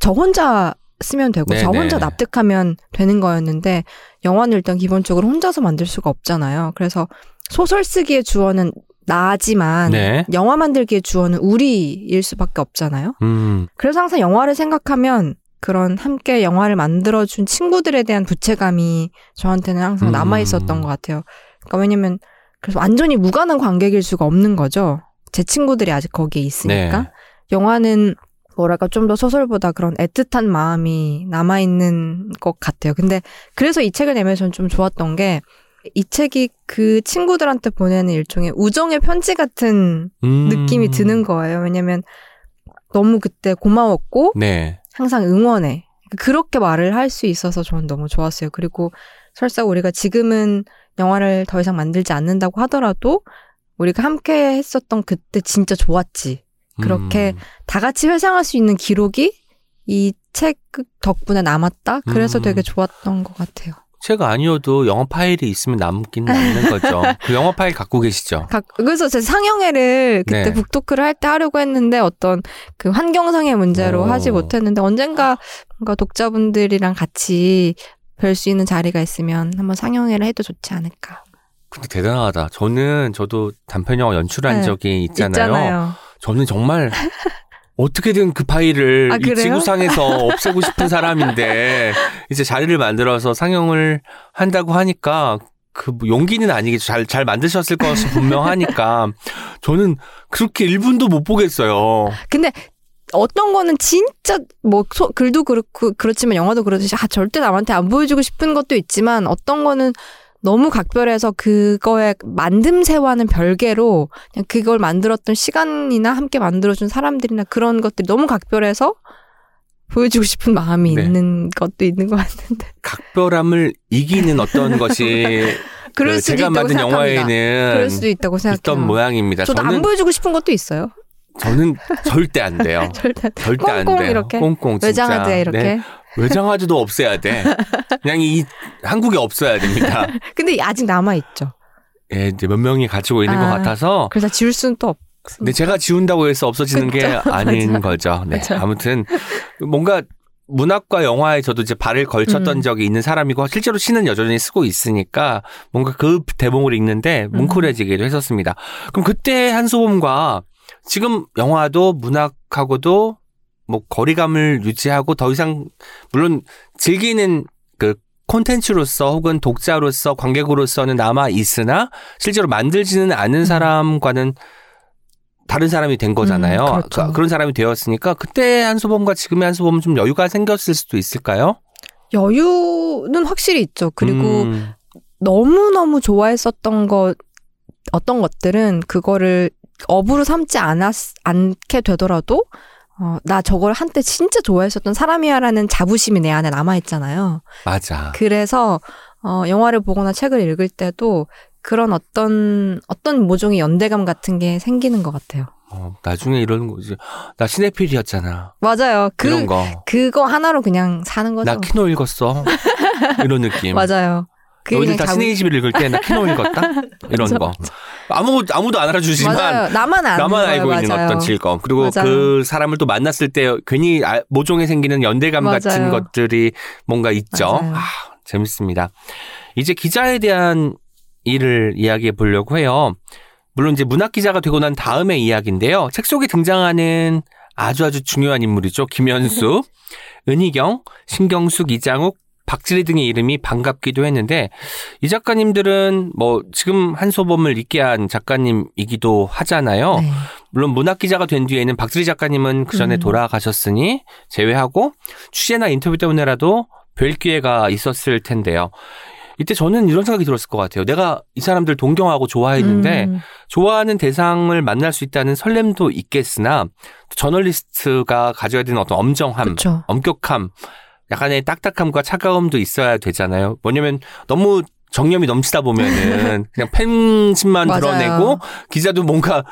저 혼자 쓰면 되고 저 네네. 혼자 납득하면 되는 거였는데 영화는 일단 기본적으로 혼자서 만들 수가 없잖아요. 그래서 소설 쓰기의 주어는 나지만 네. 영화 만들기의 주어는 우리일 수밖에 없잖아요. 음. 그래서 항상 영화를 생각하면 그런 함께 영화를 만들어준 친구들에 대한 부채감이 저한테는 항상 음. 남아 있었던 것 같아요. 그러니까 왜냐면 그래서 완전히 무관한 관객일 수가 없는 거죠. 제 친구들이 아직 거기에 있으니까. 네. 영화는 뭐랄까 좀 더 소설보다 그런 애틋한 마음이 남아 있는 것 같아요. 근데 그래서 이 책을 내면서 좀 좋았던 게 이 책이 그 친구들한테 보내는 일종의 우정의 편지 같은 음. 느낌이 드는 거예요. 왜냐면 너무 그때 고마웠고 네. 항상 응원해. 그렇게 말을 할 수 있어서 저는 너무 좋았어요. 그리고 설사 우리가 지금은 영화를 더 이상 만들지 않는다고 하더라도 우리가 함께 했었던 그때 진짜 좋았지. 그렇게 음. 다 같이 회상할 수 있는 기록이 이 책 덕분에 남았다. 그래서 음. 되게 좋았던 것 같아요. 책 아니어도 영화 파일이 있으면 남긴 남는 거죠. 그 영화 파일 갖고 계시죠? 각- 그래서 제 상영회를 그때 네. 북토크를 할 때 하려고 했는데 어떤 그 환경상의 문제로 오. 하지 못했는데 언젠가 뭔가 독자분들이랑 같이 뵐 수 있는 자리가 있으면 한번 상영회를 해도 좋지 않을까. 근데 대단하다. 저는 저도 단편 영화 연출한 네. 적이 있잖아요. 있잖아요. 저는 정말 어떻게든 그 파일을 아, 이? 지구상에서 없애고 싶은 사람인데 이제 자리를 만들어서 상영을 한다고 하니까 그뭐 용기는 아니겠죠. 잘, 잘 만드셨을 것이 분명하니까 저는 그렇게 1분도 못 보겠어요. 근데 어떤 거는 진짜 뭐 소- 글도 그렇고 그렇지만 영화도 그렇듯이 아 절대 남한테 안 보여주고 싶은 것도 있지만 어떤 거는 너무 각별해서 그거의 만듦새와는 별개로 그냥 그걸 만들었던 시간이나 함께 만들어준 사람들이나 그런 것들이 너무 각별해서 보여주고 싶은 마음이 네. 있는 것도 있는 것 같은데 각별함을 이기는 어떤 것이 그럴 그 수도 제가 있다고 만든 생각합니다. 영화에는 그럴 수도 있다고 생각해요. 있던 모양입니다. 저도 저는 안 보여주고 싶은 것도 있어요. 저는 절대 안 돼요. 절대 절대 안 꽁꽁 돼요. 이렇게 꽁꽁 진짜. 외장하드에 이렇게. 네. 외장하드도 없애야 돼. 그냥 이 한국에 없어야 됩니다. 근데 아직 남아 있죠. 예, 이제 몇 명이 가지고 있는 것 아. 같아서. 그래서 지울 수는 또 없. 근데 제가 지운다고 해서 없어지는 게 그쵸. 아닌 맞아. 거죠. 네. 맞아요. 아무튼 뭔가 문학과 영화에 저도 이제 발을 걸쳤던 음. 적이 있는 사람이고 실제로 시는 여전히 쓰고 있으니까 뭔가 그 대목을 읽는데 음. 뭉클해지기도 했었습니다. 그럼 그때 한소범과 지금 영화도 문학하고도 뭐 거리감을 유지하고 더 이상 물론 즐기는 그 콘텐츠로서 혹은 독자로서 관객으로서는 남아 있으나 실제로 만들지는 않은 사람과는 다른 사람이 된 거잖아요. 음, 그렇죠. 그- 그런 사람이 되었으니까 그때 한소범과 지금의 한소범은 좀 여유가 생겼을 수도 있을까요? 여유는 확실히 있죠. 그리고 음, 너무너무 좋아했었던 것, 어떤 것들은 그거를 업으로 삼지 않았, 않게 되더라도, 어, 나 저걸 한때 진짜 좋아했었던 사람이야라는 자부심이 내 안에 남아있잖아요. 맞아. 그래서, 어, 영화를 보거나 책을 읽을 때도 그런 어떤, 어떤 모종의 연대감 같은 게 생기는 것 같아요. 어, 나중에 이러는 거지. 나 시네필이었잖아. 맞아요. 이런 그, 거. 그거 하나로 그냥 사는 거죠. 나 키노 읽었어. 이런 느낌. 맞아요. 그게 너희들 다 신의 21 읽을 때 나 키노 읽었다? 이런 맞아, 거. 아무, 아무도 안 알아주지만 맞아요. 나만 나만. 알고 있는 맞아요. 어떤 즐거움. 그리고 맞아요. 그 사람을 또 만났을 때 괜히 아- 모종에 생기는 연대감. 같은 것들이 뭔가 있죠. 아, 재밌습니다. 이제 기자에 대한 일을 이야기해 보려고 해요. 물론 이제 문학 기자가 되고 난 다음의 이야기인데요. 책 속에 등장하는 아주 아주 중요한 인물이죠. 김현수, 은희경, 신경숙, 이장욱, 박지리 등의 이름이 반갑기도 했는데 이 작가님들은 뭐 지금 한소범을 있게 한 작가님이기도 하잖아요. 네. 물론 문학 기자가 된 뒤에는 박지리 작가님은 그 전에 음. 돌아가셨으니 제외하고 취재나 인터뷰 때문에라도 뵐 기회가 있었을 텐데요. 이때 저는 이런 생각이 들었을 것 같아요. 내가 이 사람들 동경하고 좋아했는데 음. 좋아하는 대상을 만날 수 있다는 설렘도 있겠으나 저널리스트가 가져야 되는 어떤 엄정함, 그쵸. 엄격함, 약간의 딱딱함과 차가움도 있어야 되잖아요. 뭐냐면 너무 정념이 넘치다 보면은 그냥 팬심만. 드러내고 기자도 뭔가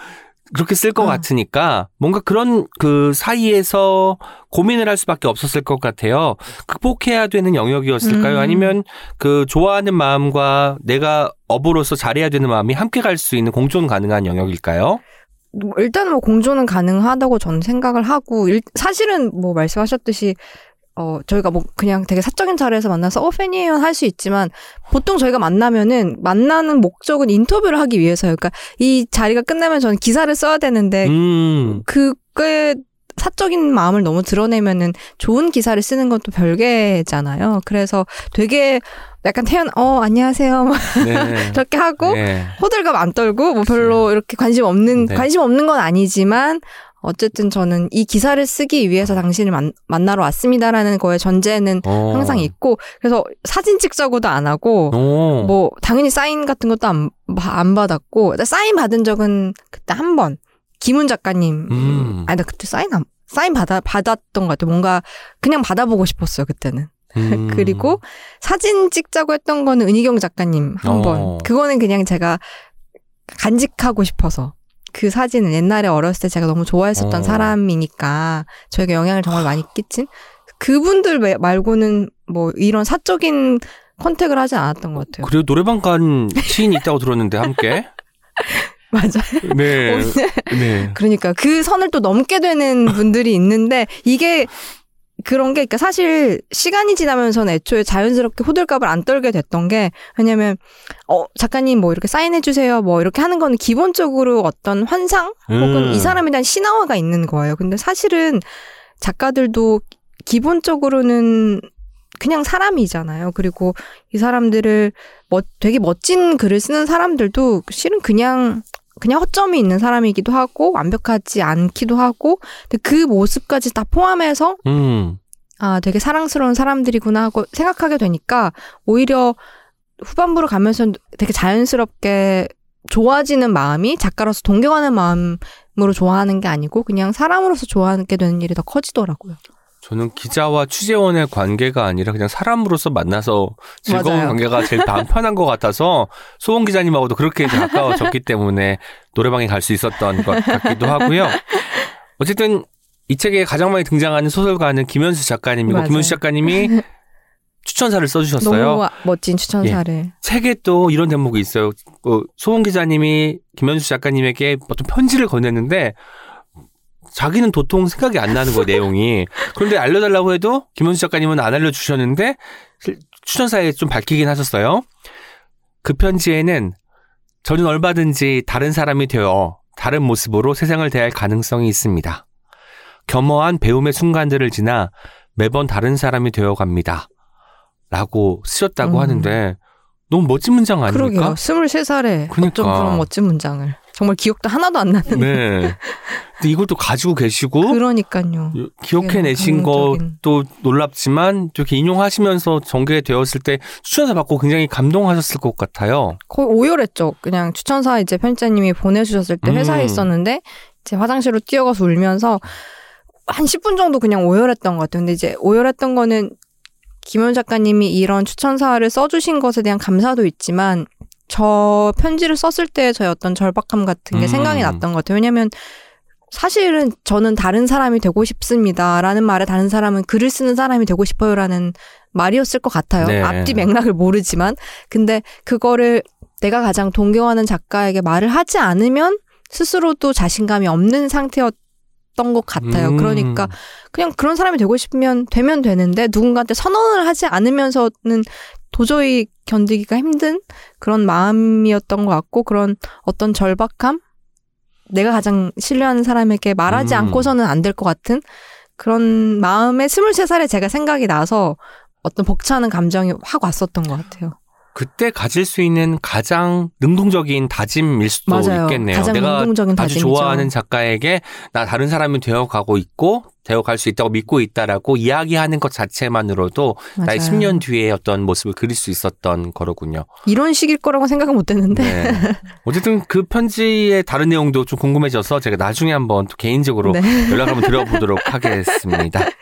그렇게 쓸것 어. 같으니까 뭔가 그런 그 사이에서 고민을 할 수밖에 없었을 것 같아요. 극복해야 되는 영역이었을까요? 음. 아니면 그 좋아하는 마음과 내가 업으로서 잘해야 되는 마음이 함께 갈 수 있는 공존 가능한 영역일까요? 뭐 일단 뭐 공존은 가능하다고 저는 생각을 하고 일- 사실은 뭐 말씀하셨듯이 어 저희가 뭐 그냥 되게 사적인 자리에서 만나서 어 팬이에요 할 수 있지만 보통 저희가 만나면은 만나는 목적은 인터뷰를 하기 위해서요. 그러니까 이 자리가 끝나면 저는 기사를 써야 되는데 음. 그게 사적인 마음을 너무 드러내면은 좋은 기사를 쓰는 건또 별개잖아요. 그래서 되게 약간 태연 어 안녕하세요 막 네. 이렇게 하고 네. 호들갑 안 떨고 뭐 별로 이렇게 관심 없는 네. 관심 없는 건 아니지만 어쨌든 저는 이 기사를 쓰기 위해서 당신을 만, 만나러 왔습니다라는 거에 전제는 어. 항상 있고 그래서 사진 찍자고도 안 하고 오. 뭐 당연히 사인 같은 것도 안, 바- 안 받았고 사인 받은 적은 그때 한 번 김훈 작가님 음. 아니 나 그때 사인 안 사인 받아 받았던 것 같아 뭔가 그냥 받아보고 싶었어요 그때는 음. 그리고 사진 찍자고 했던 거는 은희경 작가님 한 어. 번 그거는 그냥 제가 간직하고 싶어서 그 사진은 옛날에 어렸을 때 제가 너무 좋아했었던 어. 사람이니까 저에게 영향을 정말 많이 끼친 그분들 외- 말고는 뭐 이런 사적인 컨택을 하지 않았던 것 같아요. 그리고 노래방 간 시인이 있다고 들었는데 함께. 맞아요. 네. 네. 그러니까 그 선을 또 넘게 되는 분들이 있는데 이게 그런 게 그러니까 사실 시간이 지나면서는 애초에 자연스럽게 호들갑을 안 떨게 됐던 게 왜냐면 어 작가님 뭐 이렇게 사인해 주세요 뭐 이렇게 하는 거는 기본적으로 어떤 환상 혹은 음. 이 사람에 대한 신화화가 있는 거예요. 근데 사실은 작가들도 기본적으로는 그냥 사람이잖아요. 그리고 이 사람들을 멋, 되게 멋진 글을 쓰는 사람들도 실은 그냥 그냥 허점이 있는 사람이기도 하고 완벽하지 않기도 하고 근데 그 모습까지 다 포함해서 음. 아 되게 사랑스러운 사람들이구나 하고 생각하게 되니까 오히려 후반부로 가면서 되게 자연스럽게 좋아지는 마음이 작가로서 동경하는 마음으로 좋아하는 게 아니고 그냥 사람으로서 좋아하게 되는 일이 더 커지더라고요. 저는 기자와 취재원의 관계가 아니라 그냥 사람으로서 만나서 즐거운 맞아요. 관계가 제일 마음 편한 것 같아서 소원 기자님하고도 그렇게 가까워졌기 때문에 노래방에 갈 수 있었던 것 같기도 하고요. 어쨌든 이 책에 가장 많이 등장하는 소설가는 김현수 작가님이고 맞아요. 김현수 작가님이 추천사를 써주셨어요. 너무 멋진 추천사를. 책에 또 이런 대목이 있어요. 그 소원 기자님이 김현수 작가님에게 어떤 편지를 건넸는데 자기는 도통 생각이 안 나는 거예요, 내용이. 그런데 알려달라고 해도 김현수 작가님은 안 알려주셨는데 실- 추천사에 좀 밝히긴 하셨어요. 그 편지에는 저는 얼마든지 다른 사람이 되어 다른 모습으로 세상을 대할 가능성이 있습니다. 겸허한 배움의 순간들을 지나 매번 다른 사람이 되어 갑니다. 라고 쓰셨다고 음. 하는데 너무 멋진 문장 아닙니까? 그러게요. 23살에 그러니까. 어쩜 그런 멋진 문장을. 정말 기억도 하나도 안 나는. 네. 근데 이걸 또 가지고 계시고 그러니까요. 기억해내신. 것도 놀랍지만 또 이렇게 인용하시면서 전개되었을 때 추천사 받고 굉장히 감동하셨을 것 같아요. 거의 오열했죠. 그냥 추천사 이제 편집자님이 보내주셨을 때 회사에 음. 있었는데 이제 화장실로 뛰어가서 울면서 한 10분 정도 그냥 오열했던 것 같아요. 근데 이제 오열했던 거는 김현 작가님이 이런 추천사를 써주신 것에 대한 감사도 있지만 저 편지를 썼을 때 저의 어떤 절박함 같은 게 음. 생각이 났던 것 같아요. 왜냐면 사실은 저는 다른 사람이 되고 싶습니다 라는 말에 다른 사람은 글을 쓰는 사람이 되고 싶어요 라는 말이었을 것 같아요. 네. 앞뒤 맥락을 모르지만 근데 그거를 내가 가장 동경하는 작가에게 말을 하지 않으면 스스로도 자신감이 없는 상태였 던 것 같아요. 음. 그러니까 그냥 그런 사람이 되고 싶으면 되면 되는데 누군가한테 선언을 하지 않으면서는 도저히 견디기가 힘든 그런 마음이었던 것 같고 그런 어떤 절박함 내가 가장 신뢰하는 사람에게 말하지 음. 않고서는 안 될 것 같은 그런 마음에 23살에 제가 생각이 나서 어떤 벅차는 감정이 확 왔었던 것 같아요. 그때 가질 수 있는 가장 능동적인 다짐일 수도 맞아요. 있겠네요. 내가 능동적인 아주 다짐이죠. 좋아하는 작가에게 나 다른 사람이 되어가고 있고 되어갈 수 있다고 믿고 있다라고 이야기하는 것 자체만으로도 나의 맞아요. 10년 뒤에 어떤 모습을 그릴 수 있었던 거로군요. 이런 식일 거라고 생각은 못했는데 네. 어쨌든 그 편지의 다른 내용도 좀 궁금해져서 제가 나중에 한번 또 개인적으로 네. 연락 한번 드려보도록 하겠습니다.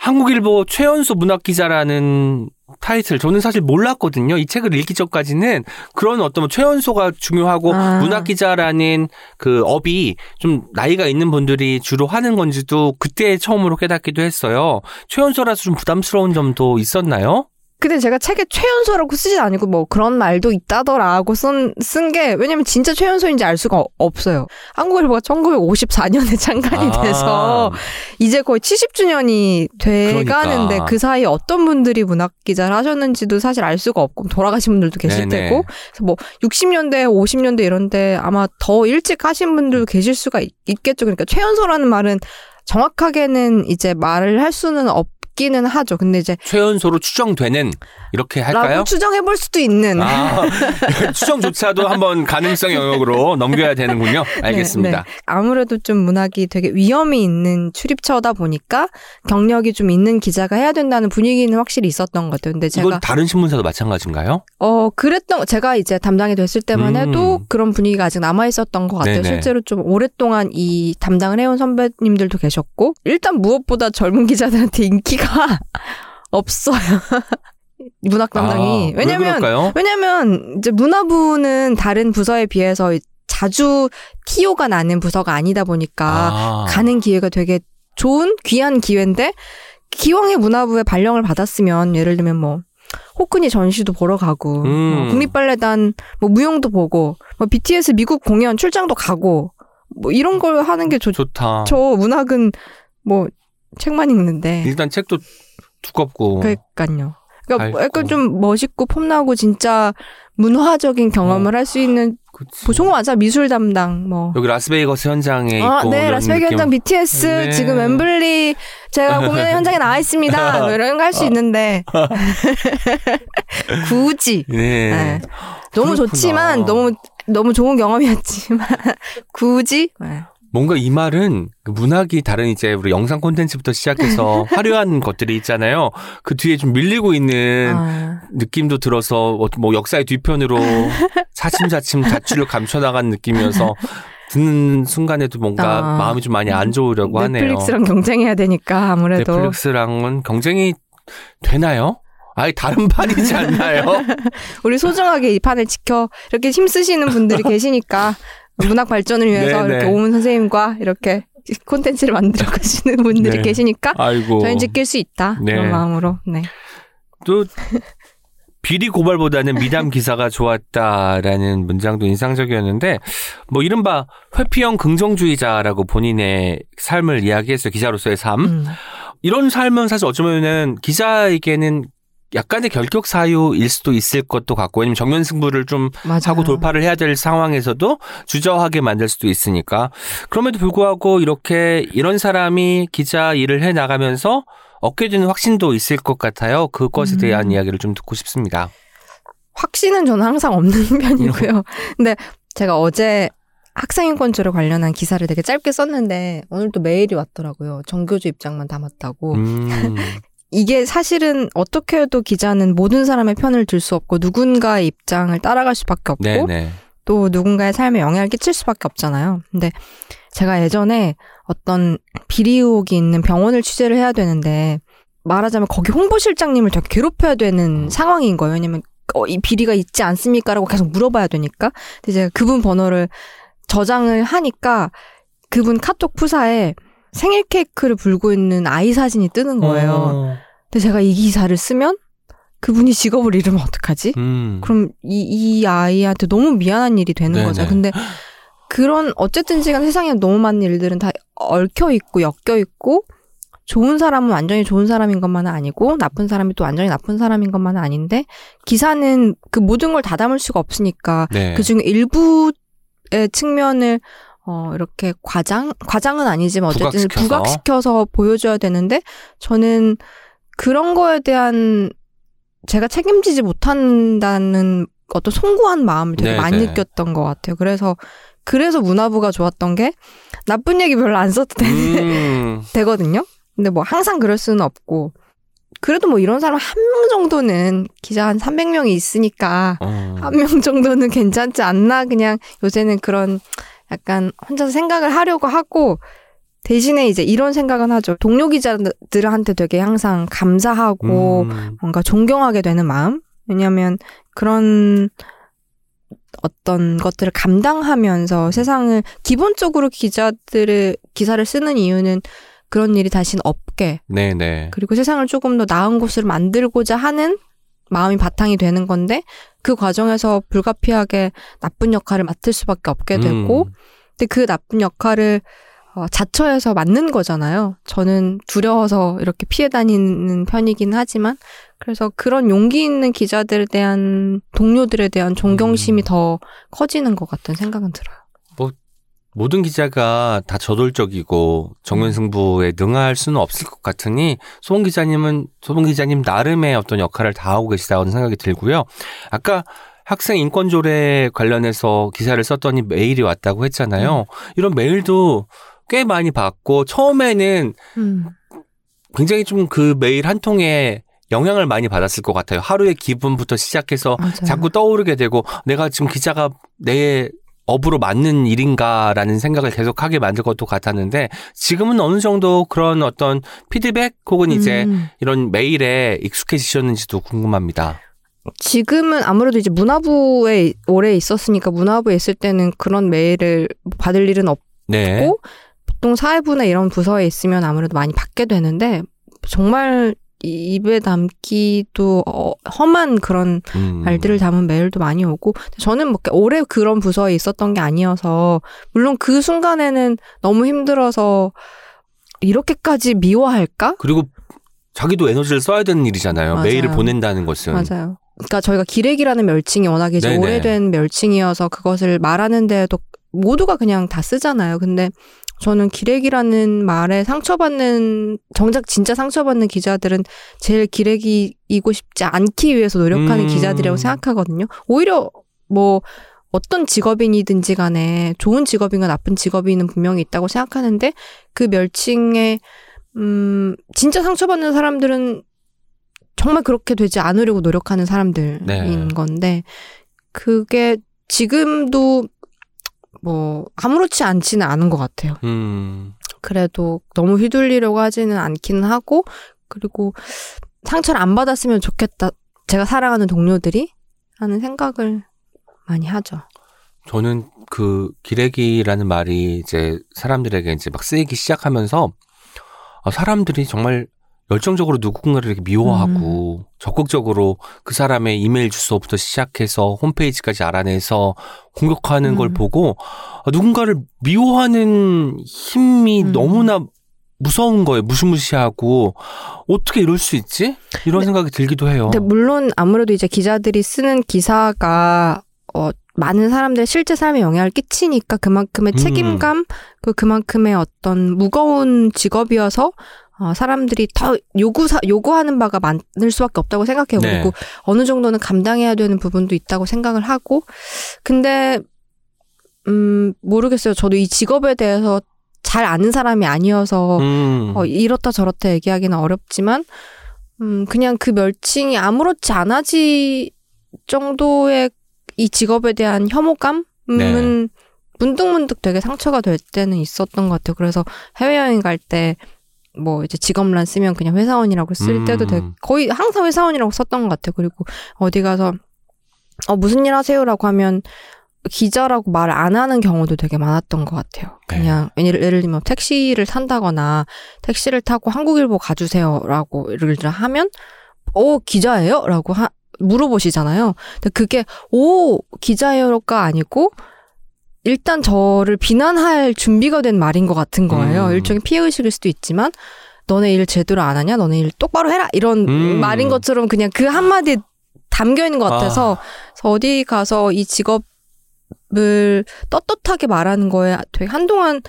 한국일보 최연소 문학 기자라는 타이틀 저는 사실 몰랐거든요. 이 책을 읽기 전까지는 그런 어떤 뭐 최연소가 중요하고 아. 문학 기자라는 그 업이 좀 나이가 있는 분들이 주로 하는 건지도 그때 처음으로 깨닫기도 했어요. 최연소라서 좀 부담스러운 점도 있었나요? 근데 제가 책에 최연소라고 쓰진 않고 뭐 그런 말도 있다더라고 쓴 게 왜냐면 진짜 최연소인지 알 수가 어- 없어요. 한국일보가 1954년에 창간이 아. 돼서 이제 거의 70주년이 돼가는데 그러니까. 그 사이에 어떤 분들이 문학 기자를 하셨는지도 사실 알 수가 없고 돌아가신 분들도 계실 네네. 테고 그래서 뭐 60년대, 50년대 이런데 아마 더 일찍 하신 분들도 계실 수가 있, 겠죠 그러니까 최연소라는 말은 정확하게는 이제 말을 할 수는 없긴 있기는 하죠. 근데 이제 최연소로 추정되는 이렇게 할까요? 추정해 볼 수도 있는 아, 추정조차도 한번 가능성 영역으로 넘겨야 되는군요. 알겠습니다. 네, 네. 아무래도 좀 문학이 되게 위험이 있는 출입처다 보니까 경력이 좀 있는 기자가 해야 된다는 분위기는 확실히 있었던 것 같아요. 근데 제가 이건 다른 신문사도 마찬가지인가요? 어 그랬던 제가 이제 담당이 됐을 때만 음. 해도 그런 분위기가 아직 남아 있었던 것 같아요. 네네. 실제로 좀 오랫동안 이 담당을 해온 선배님들도 계셨고 일단 무엇보다 젊은 기자들한테 인기가 없어요. 문학 담당이 아, 왜냐면 왜? 왜냐면 이제 문화부는 다른 부서에 비해서 자주 티오가 나는 부서가 아니다 보니까 아. 가는 기회가 되게 좋은 귀한 기회인데 기왕에 문화부에 발령을 받았으면 예를 들면 뭐 호크니 전시도 보러 가고 음. 뭐 국립발레단 뭐 무용도 보고 뭐 BTS 미국 공연 출장도 가고 뭐 이런 걸 하는 게 좋죠. 좋다. 문학은 뭐 책만 읽는데 일단 책도 두껍고 그러니까요. 그러니까 밝고. 약간 좀 멋있고 폼나고 진짜 문화적인 경험을 할수 있는 그치. 뭐 미술 담당 뭐 여기 라스베이거스 현장에 있고 아, 네, 이런 라스베이거스. 현장 BTS 네. 지금 웸블리 제가 공연 현장에 나와 있습니다. 뭐 이런 거 할 수 있는데 굳이 네. 네. 너무 그렇구나. 좋지만 너무 너무 좋은 경험이었지만 굳이 네. 뭔가 이 말은 그 문학이 다른 이제 우리 영상 콘텐츠부터 시작해서 화려한 것들이 있잖아요. 그 뒤에 좀 밀리고 있는 아, 느낌도 들어서 뭐- 뭐 역사의 뒤편으로 차츰차츰 자취를 감춰나간 느낌이어서 듣는 순간에도 뭔가 아. 마음이 좀 많이 안 좋으려고 하네요. 넷플릭스랑 경쟁해야 되니까 아무래도 넷플릭스랑은 경쟁이 되나요? 아예 다른 판이지 않나요? 우리 소중하게 이 판을 지켜 이렇게 힘쓰시는 분들이 계시니까 문학 발전을 위해서 네, 이렇게 네. 오문 선생님과 이렇게 콘텐츠를 만들어 가시는 분들이 네. 계시니까 아이고. 저희는 지킬 수 있다 네. 그런 마음으로 네. 또 비리 고발보다는 미담 기사가 좋았다라는 문장도 인상적이었는데 뭐 이른바 회피형 긍정주의자라고 본인의 삶을 이야기했어요 기자로서의 삶 음. 이런 삶은 사실 어쩌면은 기자에게는 약간의 결격 사유일 수도 있을 것도 같고 왜냐면 정면 승부를 좀 맞아요. 하고 돌파를 해야 될 상황에서도 주저하게 만들 수도 있으니까 그럼에도 불구하고 이렇게 이런 사람이 기자 일을 해 나가면서 얻게 되는 확신도 있을 것 같아요. 그것에 대한 음. 이야기를 좀 듣고 싶습니다. 확신은 저는 항상 없는 편이고요. 근데 제가 어제 학생인권죄로 관련한 기사를 되게 짧게 썼는데 오늘 또 메일이 왔더라고요. 정교주 입장만 담았다고. 음, 이게 사실은 어떻게 해도 기자는 모든 사람의 편을 들 수 없고 누군가의 입장을 따라갈 수밖에 없고 네네. 또 누군가의 삶에 영향을 끼칠 수밖에 없잖아요. 근데 제가 예전에 어떤 비리 의혹이 있는 병원을 취재를 해야 되는데 말하자면 거기 홍보실장님을 되게 괴롭혀야 되는 상황인 거예요. 왜냐면 어, 이 비리가 있지 않습니까라고 계속 물어봐야 되니까. 근데 제가 그분 번호를 저장을 하니까 그분 카톡 푸사에 생일 케이크를 불고 있는 아이 사진이 뜨는 거예요. 어, 근데 제가 이 기사를 쓰면 그분이 직업을 잃으면 어떡하지? 음. 그럼 이, 이 아이한테 너무 미안한 일이 되는 네네. 거죠. 근데 그런 어쨌든 지간 세상에 너무 많은 일들은 다 얽혀 있고 엮여 있고 좋은 사람은 완전히 좋은 사람인 것만은 아니고 나쁜 사람이 또 완전히 나쁜 사람인 것만은 아닌데 기사는 그 모든 걸 다 담을 수가 없으니까 네. 그 중에 일부의 측면을 어 이렇게 과장 과장은 아니지만 어쨌든 부각시켜서. 부각시켜서 보여줘야 되는데 저는 그런 거에 대한 제가 책임지지 못한다는 어떤 송구한 마음을 되게 네, 많이 네. 느꼈던 것 같아요. 그래서 그래서 문화부가 좋았던 게 나쁜 얘기 별로 안 써도 되, 음, 되거든요. 근데 뭐 항상 그럴 수는 없고 그래도 뭐 이런 사람 한 명 정도는 기자 한 300명이 있으니까 어. 한명 정도는 괜찮지 않나 그냥 요새는 그런 약간 혼자서 생각을 하려고 하고 대신에 이제 이런 생각은 하죠. 동료 기자들한테 되게 항상 감사하고 음, 뭔가 존경하게 되는 마음? 왜냐하면 그런 어떤 것들을 감당하면서 세상을 기본적으로 기자들의 기사를 쓰는 이유는 그런 일이 다시는 없게 네네. 그리고 세상을 조금 더 나은 곳으로 만들고자 하는 마음이 바탕이 되는 건데 그 과정에서 불가피하게 나쁜 역할을 맡을 수밖에 없게 되고 음, 근데 그 나쁜 역할을 어, 자처해서 맡는 거잖아요. 저는 두려워서 이렇게 피해 다니는 편이긴 하지만 그래서 그런 용기 있는 기자들에 대한 동료들에 대한 존경심이 음. 더 커지는 것 같은 생각은 들어요. 모든 기자가 다 저돌적이고 정면 승부에 능할 수는 없을 것 같으니 소봉 기자님은 소봉 기자님 나름의 어떤 역할을 다하고 계시다는 생각이 들고요. 아까 학생 인권 조례 관련해서 기사를 썼더니 메일이 왔다고 했잖아요. 이런 메일도 꽤 많이 받고 처음에는 음. 굉장히 좀 그 메일 한 통에 영향을 많이 받았을 것 같아요. 하루의 기분부터 시작해서 맞아요. 자꾸 떠오르게 되고 내가 지금 기자가 내 업으로 맞는 일인가라는 생각을 계속 하게 만들 것도 같았는데 지금은 어느 정도 그런 어떤 피드백 혹은 이제 음. 이런 메일에 익숙해지셨는지도 궁금합니다. 지금은 아무래도 이제 문화부에 오래 있었으니까 문화부에 있을 때는 그런 메일을 받을 일은 없고 네. 보통 사회부나 이런 부서에 있으면 아무래도 많이 받게 되는데 정말 입에 담기도 어, 험한 그런 음. 말들을 담은 메일도 많이 오고 저는 뭐 오래 그런 부서에 있었던 게 아니어서 물론 그 순간에는 너무 힘들어서 이렇게까지 미워할까? 그리고 자기도 에너지를 써야 되는 일이잖아요. 맞아요. 메일을 보낸다는 것은. 맞아요. 그러니까 저희가 기레기라는 멸칭이 워낙에 이제 네네. 오래된 멸칭이어서 그것을 말하는 데도 모두가 그냥 다 쓰잖아요. 근데 저는 기레기라는 말에 상처받는 정작 진짜 상처받는 기자들은 제일 기레기이고 싶지 않기 위해서 노력하는 음. 기자들이라고 생각하거든요. 오히려 뭐 어떤 직업인이든지 간에 좋은 직업인과 나쁜 직업인은 분명히 있다고 생각하는데 그 멸칭에 음 진짜 상처받는 사람들은 정말 그렇게 되지 않으려고 노력하는 사람들인 네. 건데 그게 지금도 뭐 아무렇지 않지는 않은 것 같아요. 음. 그래도 너무 휘둘리려고 하지는 않기는 하고 그리고 상처를 안 받았으면 좋겠다. 제가 사랑하는 동료들이 하는 생각을 많이 하죠. 저는 그 기레기라는 말이 이제 사람들에게 이제 막 쓰이기 시작하면서 아, 사람들이 정말 열정적으로 누군가를 이렇게 미워하고 적극적으로 그 사람의 이메일 주소부터 시작해서 홈페이지까지 알아내서 공격하는 걸 음. 보고 아, 누군가를 미워하는 힘이 음. 너무나 무서운 거예요. 무시무시하고 어떻게 이럴 수 있지? 이런 생각이 들기도 해요. 근데 물론 아무래도 이제 기자들이 쓰는 기사가 어 많은 사람들 실제 삶에 영향을 끼치니까 그만큼의 음. 책임감 그 그만큼의 어떤 무거운 직업이어서 어, 사람들이 더 요구 요구하는 바가 많을 수밖에 없다고 생각해요. 네. 그리고 어느 정도는 감당해야 되는 부분도 있다고 생각을 하고 근데 음 모르겠어요. 저도 이 직업에 대해서 잘 아는 사람이 아니어서 음. 어, 이렇다 저렇다 얘기하기는 어렵지만, 음, 그냥 그 멸칭이 아무렇지 않아지 정도의 이 직업에 대한 혐오감은 네. 문득문득 되게 상처가 될 때는 있었던 것 같아요. 그래서 해외여행 갈 때, 뭐 이제 직업란 쓰면 그냥 회사원이라고 쓸 음. 때도 되게 거의 항상 회사원이라고 썼던 것 같아요. 그리고 어디 가서 어 무슨 일 하세요라고 하면 기자라고 말 안 하는 경우도 되게 많았던 것 같아요. 네. 그냥 예를, 예를 들면 택시를 탄다거나 택시를 타고 한국일보 가주세요라고 예를 들어 하면 오 기자예요?라고 하, 물어보시잖아요. 근데 그게 오 기자예요가 아니고 일단 저를 비난할 준비가 된 말인 것 같은 거예요. 음. 일종의 피해 의식일 수도 있지만 너네 일 제대로 안 하냐? 너네 일 똑바로 해라 이런 음. 말인 것처럼 그냥 그 한마디에 담겨 있는 것 같아서 아. 어디 가서 이 직업을 떳떳하게 말하는 거에 되게 한동안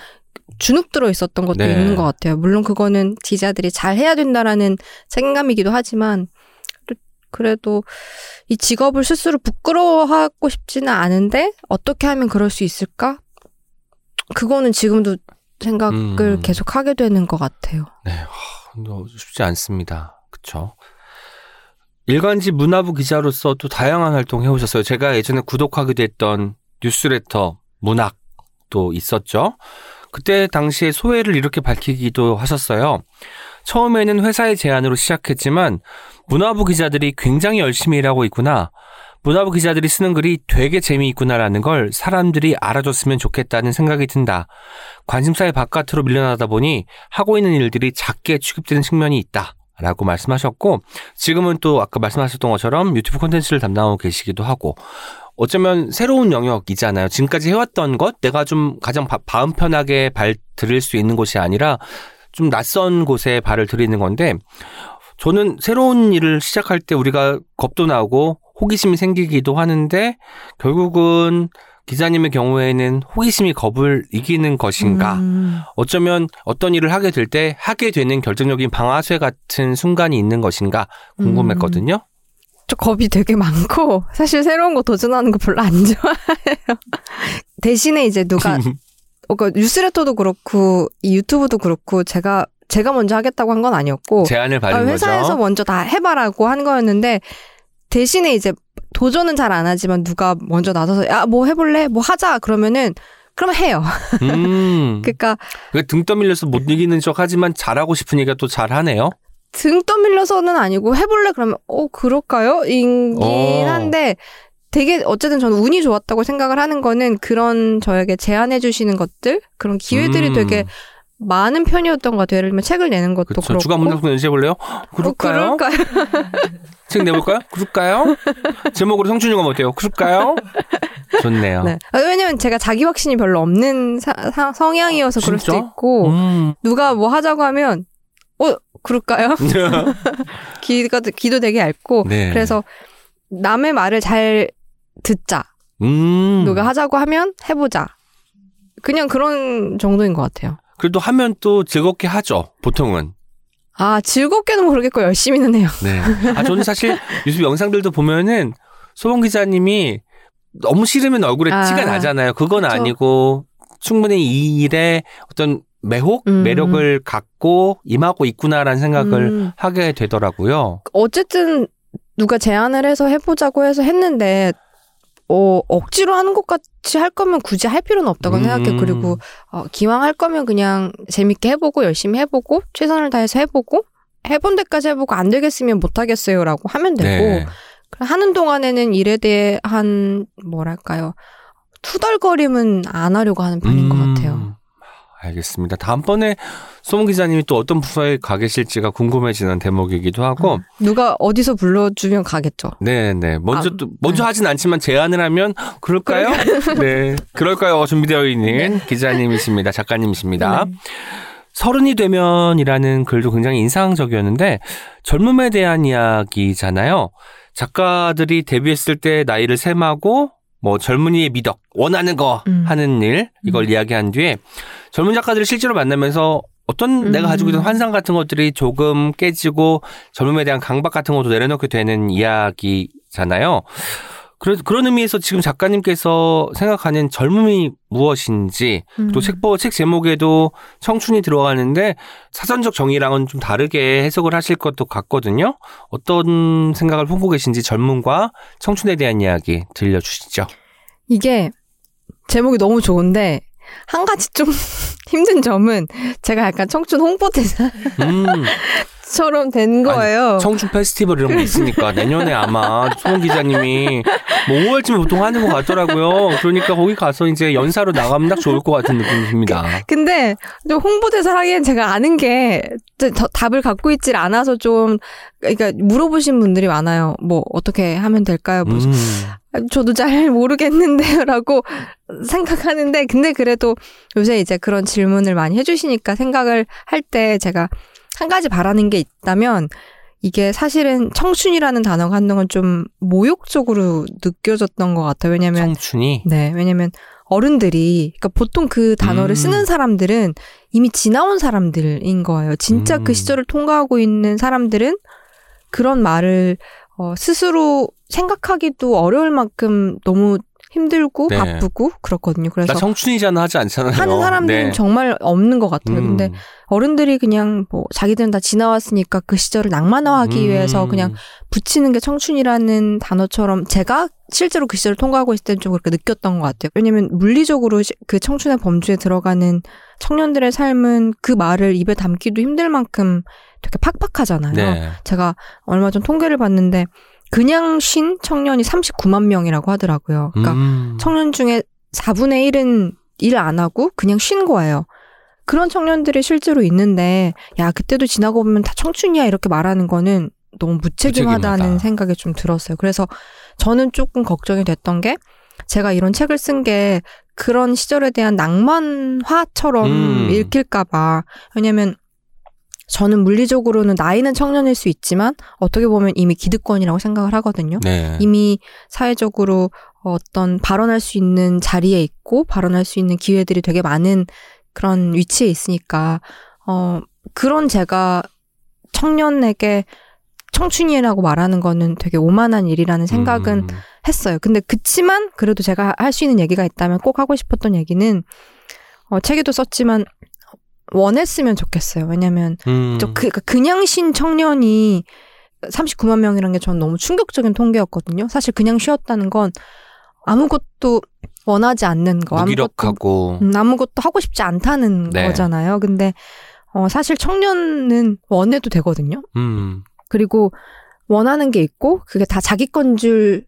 주눅 들어 있었던 것도 네. 있는 것 같아요. 물론 그거는 기자들이 잘 해야 된다라는 책임감이기도 하지만 그래- 그래도 이 직업을 스스로 부끄러워하고 싶지는 않은데 어떻게 하면 그럴 수 있을까? 그거는 지금도 생각을 음. 계속 하게 되는 것 같아요. 네, 쉽지 않습니다. 그쵸? 일간지 문화부 기자로서 또 다양한 활동 해오셨어요. 제가 예전에 구독하기도 했던 뉴스레터 문학도 있었죠. 그때 당시에 소회를 이렇게 밝히기도 하셨어요. 처음에는 회사의 제안으로 시작했지만 문화부 기자들이 굉장히 열심히 일하고 있구나. 문화부 기자들이 쓰는 글이 되게 재미있구나라는 걸 사람들이 알아줬으면 좋겠다는 생각이 든다. 관심사의 바깥으로 밀려나다 보니 하고 있는 일들이 작게 취급되는 측면이 있다. 라고 말씀하셨고, 지금은 또 아까 말씀하셨던 것처럼 유튜브 콘텐츠를 담당하고 계시기도 하고, 어쩌면 새로운 영역이잖아요. 지금까지 해왔던 것, 내가 좀 가장 바- 마음 편하게 발 들일 수 있는 곳이 아니라 좀 낯선 곳에 발을 들이는 건데, 저는 새로운 일을 시작할 때 우리가 겁도 나고 호기심이 생기기도 하는데, 결국은 기자님의 경우에는 호기심이 겁을 이기는 것인가? 음. 어쩌면 어떤 일을 하게 될 때 하게 되는 결정적인 방아쇠 같은 순간이 있는 것인가 궁금했거든요. 저 겁이 되게 많고 사실 새로운 거 도전하는 거 별로 안 좋아해요. 대신에 이제 누가 어, 그 뉴스레터도 그렇고 이 유튜브도 그렇고 제가 제가 먼저 하겠다고 한 건 아니었고 제안을 아, 받은 회사에서 거죠. 먼저 다 해봐라고 한 거였는데 대신에 이제 도전은 잘 안 하지만 누가 먼저 나서서 야 뭐 해볼래 뭐 하자 그러면은 그러면 해요. 음. 그러니까 그등 떠밀려서 못 이기는 척 하지만 잘하고 싶으니까 또 잘하네요. 등 떠밀려서는 아니고 해볼래 그러면 어 그럴까요? 이긴 어. 한데 되게 어쨌든 저는 운이 좋았다고 생각을 하는 거는 그런 저에게 제안해 주시는 것들 그런 기회들이 음. 되게 많은 편이었던 것 같아요. 예를 들면 책을 내는 것도 그렇죠. 그렇고 주간 문학품 연주해볼래요? 그럴까요? 어, 그럴까요? 책 내볼까요? 그럴까요? 제목으로 성춘이가 어때요? 그럴까요? 좋네요. 네. 아, 왜냐면 제가 자기 확신이 별로 없는 사- 사- 성향이어서 그럴 수도? 있고 음. 누가 뭐 하자고 하면 어 그럴까요? 기가 기도 되게 얇고 네. 그래서 남의 말을 잘 듣자. 음. 누가 하자고 하면 해보자. 그냥 그런 정도인 것 같아요. 그래도 하면 또 즐겁게 하죠. 보통은. 아 즐겁게는 모르겠고 열심히는 해요. 네. 아 저는 사실 유튜브 영상들도 보면은 소봉 기자님이 너무 싫으면 얼굴에 아, 티가 나잖아요. 그건 그쵸. 아니고 충분히 이 일에 어떤 매혹, 음. 매력을 갖고 임하고 있구나라는 생각을 음, 하게 되더라고요. 어쨌든 누가 제안을 해서 해보자고 해서 했는데 어, 억지로 하는 것 같이 할 거면 굳이 할 필요는 없다고 음. 생각해. 요 그리고 어, 기왕 할 거면 그냥 재밌게 해보고 열심히 해보고 최선을 다해서 해보고 해본 데까지 해보고 안 되겠으면 못 하겠어요라고 하면 되고 네. 하는 동안에는 일에 대한 뭐랄까요 투덜거림은 안 하려고 하는 편인 것 음, 같아요. 알겠습니다. 다음번에 소문 기자님이 또 어떤 부서에 가 계실지가 궁금해지는 대목이기도 하고, 누가 어디서 불러주면 가겠죠. 네, 네. 먼저 아, 또 먼저 하진 않지만 제안을 하면 그럴까요? 네, 그럴까요? 준비되어 있는 기자님이십니다. 작가님이십니다. 네. 서른이 되면이라는 글도 굉장히 인상적이었는데 젊음에 대한 이야기잖아요. 작가들이 데뷔했을 때 나이를 셈하고 뭐 젊은이의 미덕, 원하는 거 음. 하는 일 이걸 이야기한 뒤에 젊은 작가들을 실제로 만나면서 어떤 음. 내가 가지고 있던 환상 같은 것들이 조금 깨지고 젊음에 대한 강박 같은 것도 내려놓게 되는 이야기잖아요. 그래, 그런 의미에서 지금 작가님께서 생각하는 젊음이 무엇인지 음. 또 책보 책 제목에도 청춘이 들어가는데 사전적 정의랑은 좀 다르게 해석을 하실 것도 같거든요. 어떤 생각을 품고 계신지 젊음과 청춘에 대한 이야기 들려주시죠. 이게 제목이 너무 좋은데 한 가지 좀 힘든 점은 제가 약간 청춘 홍보대사처럼 음, 된 거예요. 청춘 페스티벌 이런 거 있으니까 내년에 아마 소문 기자님이 뭐 5월쯤에 보통 하는 것 같더라고요. 그러니까 거기 가서 이제 연사로 나가면 딱 좋을 것 같은 느낌이 듭니다. 근데 좀 홍보대사 하기엔 제가 아는 게 더- 답을 갖고 있질 않아서 좀 그러니까 물어보신 분들이 많아요. 뭐 어떻게 하면 될까요? 뭐 음, 저도 잘 모르겠는데요라고 생각하는데 근데 그래도 요새 이제 그런 질문을 많이 해주시니까 생각을 할 때 제가 한 가지 바라는 게 있다면 이게 사실은 청춘이라는 단어가 한동안 좀 모욕적으로 느껴졌던 것 같아요. 왜냐면 청춘이 네, 왜냐면 어른들이 그러니까 보통 그 단어를 음. 쓰는 사람들은 이미 지나온 사람들인 거예요. 진짜 음. 그 시절을 통과하고 있는 사람들은 그런 말을 어, 스스로 생각하기도 어려울 만큼 너무 힘들고 네. 바쁘고 그렇거든요. 그래서 나 청춘이잖아 하지 않잖아요. 하는 사람들은 네. 정말 없는 것 같아요. 음. 근데 어른들이 그냥 뭐 자기들은 다 지나왔으니까 그 시절을 낭만화하기 음. 위해서 그냥 붙이는 게 청춘이라는 단어처럼 제가 실제로 그 시절을 통과하고 있을 때는 좀 그렇게 느꼈던 것 같아요. 왜냐면 물리적으로 시- 그 청춘의 범주에 들어가는 청년들의 삶은 그 말을 입에 담기도 힘들 만큼 되게 팍팍하잖아요. 네. 제가 얼마 전 통계를 봤는데 그냥 쉰 청년이 39만 명이라고 하더라고요. 그러니까 음. 청년 중에 4분의 1은 일 안 하고 그냥 쉰 거예요. 그런 청년들이 실제로 있는데 야 그때도 지나고 보면 다 청춘이야 이렇게 말하는 거는 너무 무책임하다는 무책임하다. 생각이 좀 들었어요. 그래서 저는 조금 걱정이 됐던 게 제가 이런 책을 쓴 게 그런 시절에 대한 낭만화처럼 음. 읽힐까봐 왜냐면 저는 물리적으로는 나이는 청년일 수 있지만 어떻게 보면 이미 기득권이라고 생각을 하거든요. 네. 이미 사회적으로 어떤 발언할 수 있는 자리에 있고 발언할 수 있는 기회들이 되게 많은 그런 위치에 있으니까 어 그런 제가 청년에게 청춘이라고 말하는 거는 되게 오만한 일이라는 생각은 음. 했어요. 근데 그치만 그래도 제가 할 수 있는 얘기가 있다면 꼭 하고 싶었던 얘기는 어 책에도 썼지만 원했으면 좋겠어요. 왜냐면 음. 저 그, 그냥 신 청년이 39만 명이라는 게 전 너무 충격적인 통계였거든요. 사실 그냥 쉬었다는 건 아무것도 원하지 않는 거, 아무것도 무기력하고 음, 아무것도 하고 싶지 않다는 네. 거잖아요. 근데 어, 사실 청년은 원해도 되거든요. 음. 그리고 원하는 게 있고 그게 다 자기 건 줄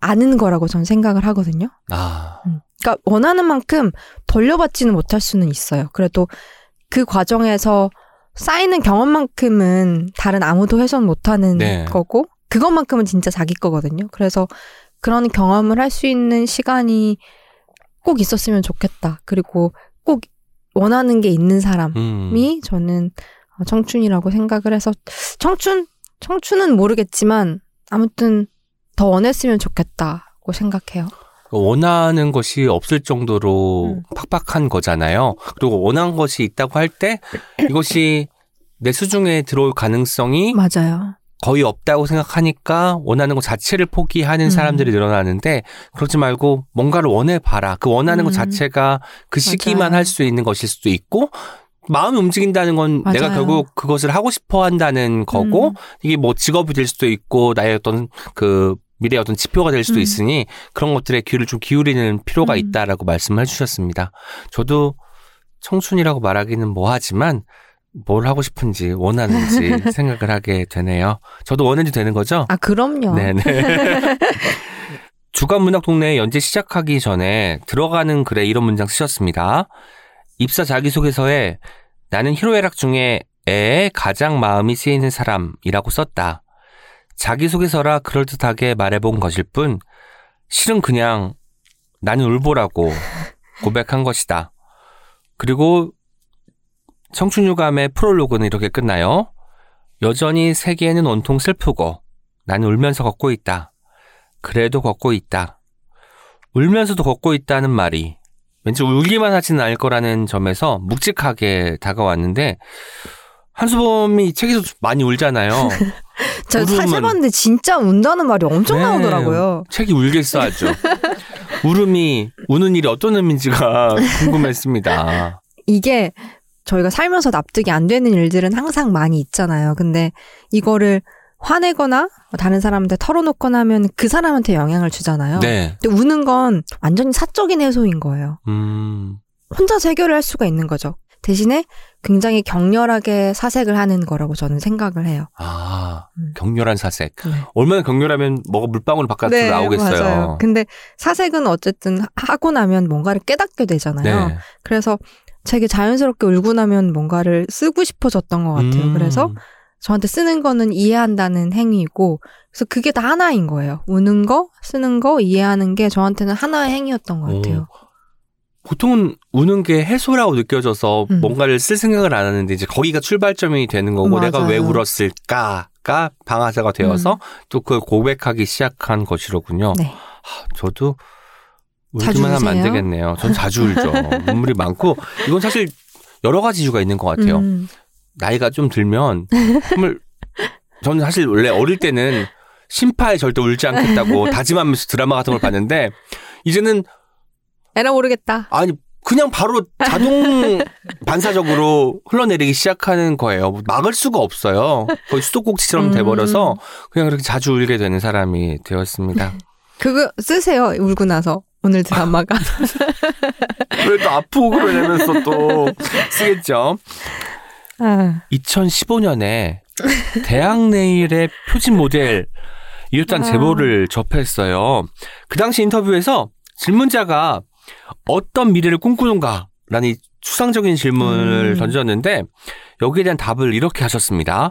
아는 거라고 전 생각을 하거든요. 아. 그러니까 원하는 만큼 돌려받지는 못할 수는 있어요. 그래도 그 과정에서 쌓이는 경험만큼은 다른 아무도 훼손 못하는 네. 거고 그것만큼은 진짜 자기 거거든요. 그래서 그런 경험을 할 수 있는 시간이 꼭 있었으면 좋겠다. 그리고 꼭 원하는 게 있는 사람이 음. 저는 어, 청춘이라고 생각을 해서 청춘 청춘은 모르겠지만 아무튼 더 원했으면 좋겠다고 생각해요. 원하는 것이 없을 정도로 음. 팍팍한 거잖아요. 그리고 원하는 것이 있다고 할 때 이것이 내 수중에 들어올 가능성이 맞아요. 거의 없다고 생각하니까 원하는 것 자체를 포기하는 음. 사람들이 늘어나는데 그러지 말고 뭔가를 원해 봐라. 그 원하는 것 음. 자체가 그 시기만. 할 수 있는 것일 수도 있고 마음이 움직인다는 건 내가 맞아요. 결국 그것을 하고 싶어 한다는 거고 음. 이게 뭐 직업이 될 수도 있고 나의 어떤 그 미래의 어떤 지표가 될 수도 음. 있으니 그런 것들에 귀를 좀 기울이는 필요가 음. 있다라고 말씀을 해주셨습니다. 저도 청춘이라고 말하기는 뭐하지만 뭘 하고 싶은지 원하는지 생각을 하게 되네요. 저도 원해도 되는 거죠? 아 그럼요. 네네. 주간 문학 동네 연재 시작하기 전에 들어가는 글에 이런 문장 쓰셨습니다. 입사 자기소개서에 나는 희로애락 중에 애에 가장 마음이 쓰이는 사람이라고 썼다. 자기소개서라 그럴듯하게 말해본 것일 뿐 실은 그냥 나는 울보라고 고백한 것이다. 그리고 청춘유감의 프롤로그는 이렇게 끝나요. 여전히 세계에는 온통 슬프고 나는 울면서 걷고 있다. 그래도 걷고 있다. 울면서도 걷고 있다는 말이 왠지 울기만 하지는 않을 거라는 점에서 묵직하게 다가왔는데 한수범이 이 책에서 많이 울잖아요. 저 울음은- 사실 봤는데 진짜 운다는 말이 엄청 네. 나오더라고요. 책이 울겠어 하죠. 울음이 우는 일이 어떤 의미인지가 궁금했습니다. 이게 저희가 살면서 납득이 안 되는 일들은 항상 많이 있잖아요. 근데 이거를 화내거나 다른 사람한테 털어놓거나 하면 그 사람한테 영향을 주잖아요. 네. 근데 우는 건 완전히 사적인 해소인 거예요. 음. 혼자서 해결을 할 수가 있는 거죠. 대신에 굉장히 격렬하게 사색을 하는 거라고 저는 생각을 해요. 아, 음. 격렬한 사색. 네. 얼마나 격렬하면 뭐가 물방울 바깥으로 나오겠어요. 맞아요. 근데 사색은 어쨌든 하고 나면 뭔가를 깨닫게 되잖아요. 네. 그래서 되게 자연스럽게 울고 나면 뭔가를 쓰고 싶어졌던 것 같아요. 음. 그래서 저한테 쓰는 거는 이해한다는 행위이고, 그래서 그게 다 하나인 거예요. 우는 거, 쓰는 거, 이해하는 게 저한테는 하나의 행위였던 것 같아요. 보통은 우는 게 해소라고 느껴져서 음. 뭔가를 쓸 생각을 안 하는데 이제 거기가 출발점이 되는 거고 맞아요. 내가 왜 울었을까가 방아쇠가 되어서 또 그걸 고백하기 시작한 것이로군요. 네. 하, 저도 울기만 하면 안? 되겠네요. 전 자주 울죠. 눈물이 많고 이건 사실 여러 가지 이유가 있는 것 같아요. 음, 나이가 좀 들면 정말 저는 사실 원래 어릴 때는 심파에 절대 울지 않겠다고 다짐하면서 드라마 같은 걸 봤는데 이제는 에라 모르겠다. 아니 그냥 바로 자동 반사적으로 흘러내리기 시작하는 거예요. 막을 수가 없어요. 거의 수도꼭지처럼 음. 돼버려서 그냥 그렇게 자주 울게 되는 사람이 되었습니다. 그거 쓰세요. 울고 나서. 오늘 드라마가. 왜 또 아프고 그러냐면서 또 쓰겠죠. 아, 2015년에 대학 내일의 표진 모델 이웃단 아. 제보를 접했어요. 그 당시 인터뷰에서 질문자가 어떤 미래를 꿈꾸는가? 라는 이 추상적인 질문을 음. 던졌는데 여기에 대한 답을 이렇게 하셨습니다.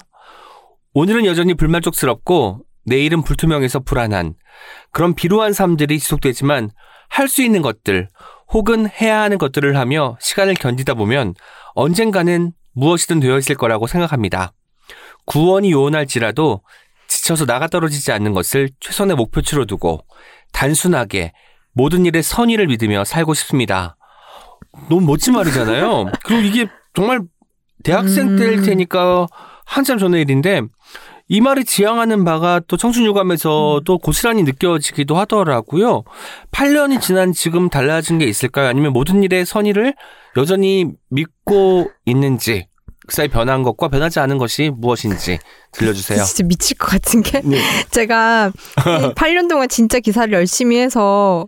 오늘은 여전히 불만족스럽고 내일은 불투명해서 불안한 그런 비루한 삶들이 지속되지만 할 수 있는 것들 혹은 해야 하는 것들을 하며 시간을 견디다 보면 언젠가는 무엇이든 되어 있을 거라고 생각합니다. 구원이 요원할지라도 지쳐서 나가 떨어지지 않는 것을 최선의 목표치로 두고 단순하게 모든 일에 선의를 믿으며 살고 싶습니다. 너무 멋진 말이잖아요. 그리고 이게 정말 대학생 음. 때일 테니까 한참 전의 일인데 이 말이 지향하는 바가 또 청춘유감에서 또 고스란히 느껴지기도 하더라고요. 8년이 지난 지금 달라진 게 있을까요? 아니면 모든 일에 선의를 여전히 믿고 있는지 그 사이 변한 것과 변하지 않은 것이 무엇인지 들려주세요. 진짜 미칠 것 같은 게 네. 제가 이 8년 동안 진짜 기사를 열심히 해서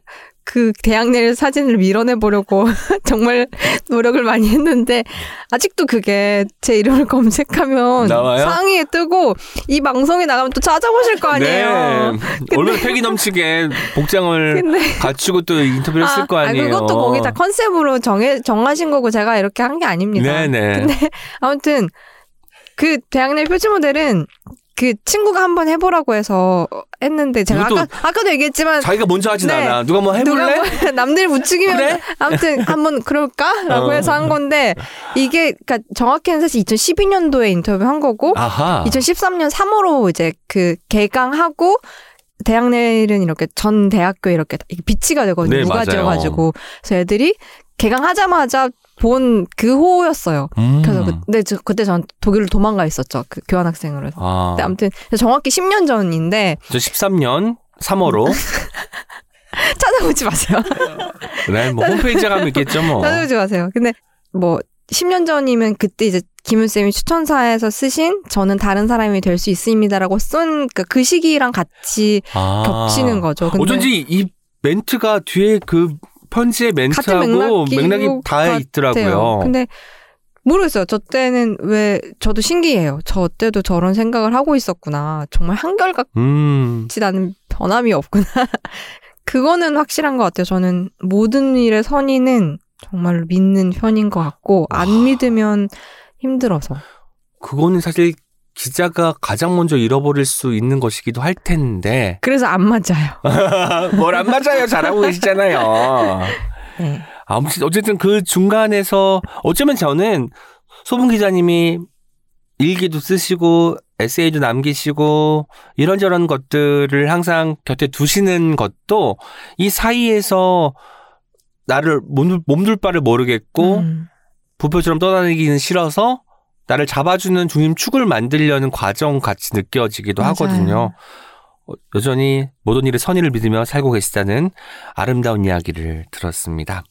그 대학 내 사진을 밀어내 보려고 정말 노력을 많이 했는데 아직도 그게 제 이름을 검색하면 나와요? 상위에 뜨고 이 방송에 나가면 또 찾아보실 거 아니에요. 네. 얼마나 패기 넘치게 복장을 근데 갖추고 또 인터뷰를 했을 거 아니에요. 그것도 거기 다 컨셉으로 정해 정하신 거고 제가 이렇게 한 게 아닙니다. 네네. 근데 아무튼 그 대학 내 표지 모델은 그 친구가 한번 해보라고 해서 했는데 제가 아까 아까도 얘기했지만 자기가 먼저 하진 네. 않아. 누가 뭐 해볼래? 누가 뭐 남들 부추기면 그래? 아무튼 한번 그럴까라고 어. 해서 한 건데 이게 그러니까 정확히는 사실 2012년도에 인터뷰 한 거고 아하. 2013년 3월로 이제 그 개강하고 대학 내일은 이렇게 전 대학교 이렇게 비치가 되거든요. 네, 무가지여가지고 그래서 애들이 개강하자마자 본 그 호였어요. 음. 그래서 그때 저- 그때 전 독일로 도망가 있었죠. 그 교환 학생으로. 해서. 아, 근데 아무튼 정확히 10년 전인데 2013년 3월로 찾아보지 마세요. 네, 뭐 홈페이지에 가면 있겠죠 뭐. 찾아보지 마세요. 근데 뭐 10년 전이면 그때 이제 김윤 쌤이 추천사에서 쓰신 저는 다른 사람이 될 수 있습니다라고 쓴그 시기랑 같이 아. 겹치는 거죠. 근데 어쩐지 이 멘트가 뒤에 그 편지의 멘트하고 맥락이고 맥락이 다. 있더라고요. 근데 모르겠어요. 저 때는 왜 저도 신기해요. 저 때도 저런 생각을 하고 있었구나. 정말 한결같지 음. 않은 변함이 없구나. 그거는 확실한 것 같아요. 저는 모든 일의 선의는 정말로 믿는 편인 것 같고 안 믿으면 힘들어서. 그거는 사실 기자가 가장 먼저 잃어버릴 수 있는 것이기도 할 텐데 그래서 안 맞아요. 뭘 안 맞아요 잘하고 계시잖아요. 네. 아무튼 어쨌든 그 중간에서 어쩌면 저는 소분 기자님이 일기도 쓰시고 에세이도 남기시고 이런저런 것들을 항상 곁에 두시는 것도 이 사이에서 나를 몸둘, 몸둘 바를 모르겠고 음. 부표처럼 떠다니기는 싫어서 나를 잡아주는 중심 축을 만들려는 과정 같이 느껴지기도 맞아요. 하거든요. 어, 여전히 모든 일에 선의를 믿으며 살고 계시다는 아름다운 이야기를 들었습니다.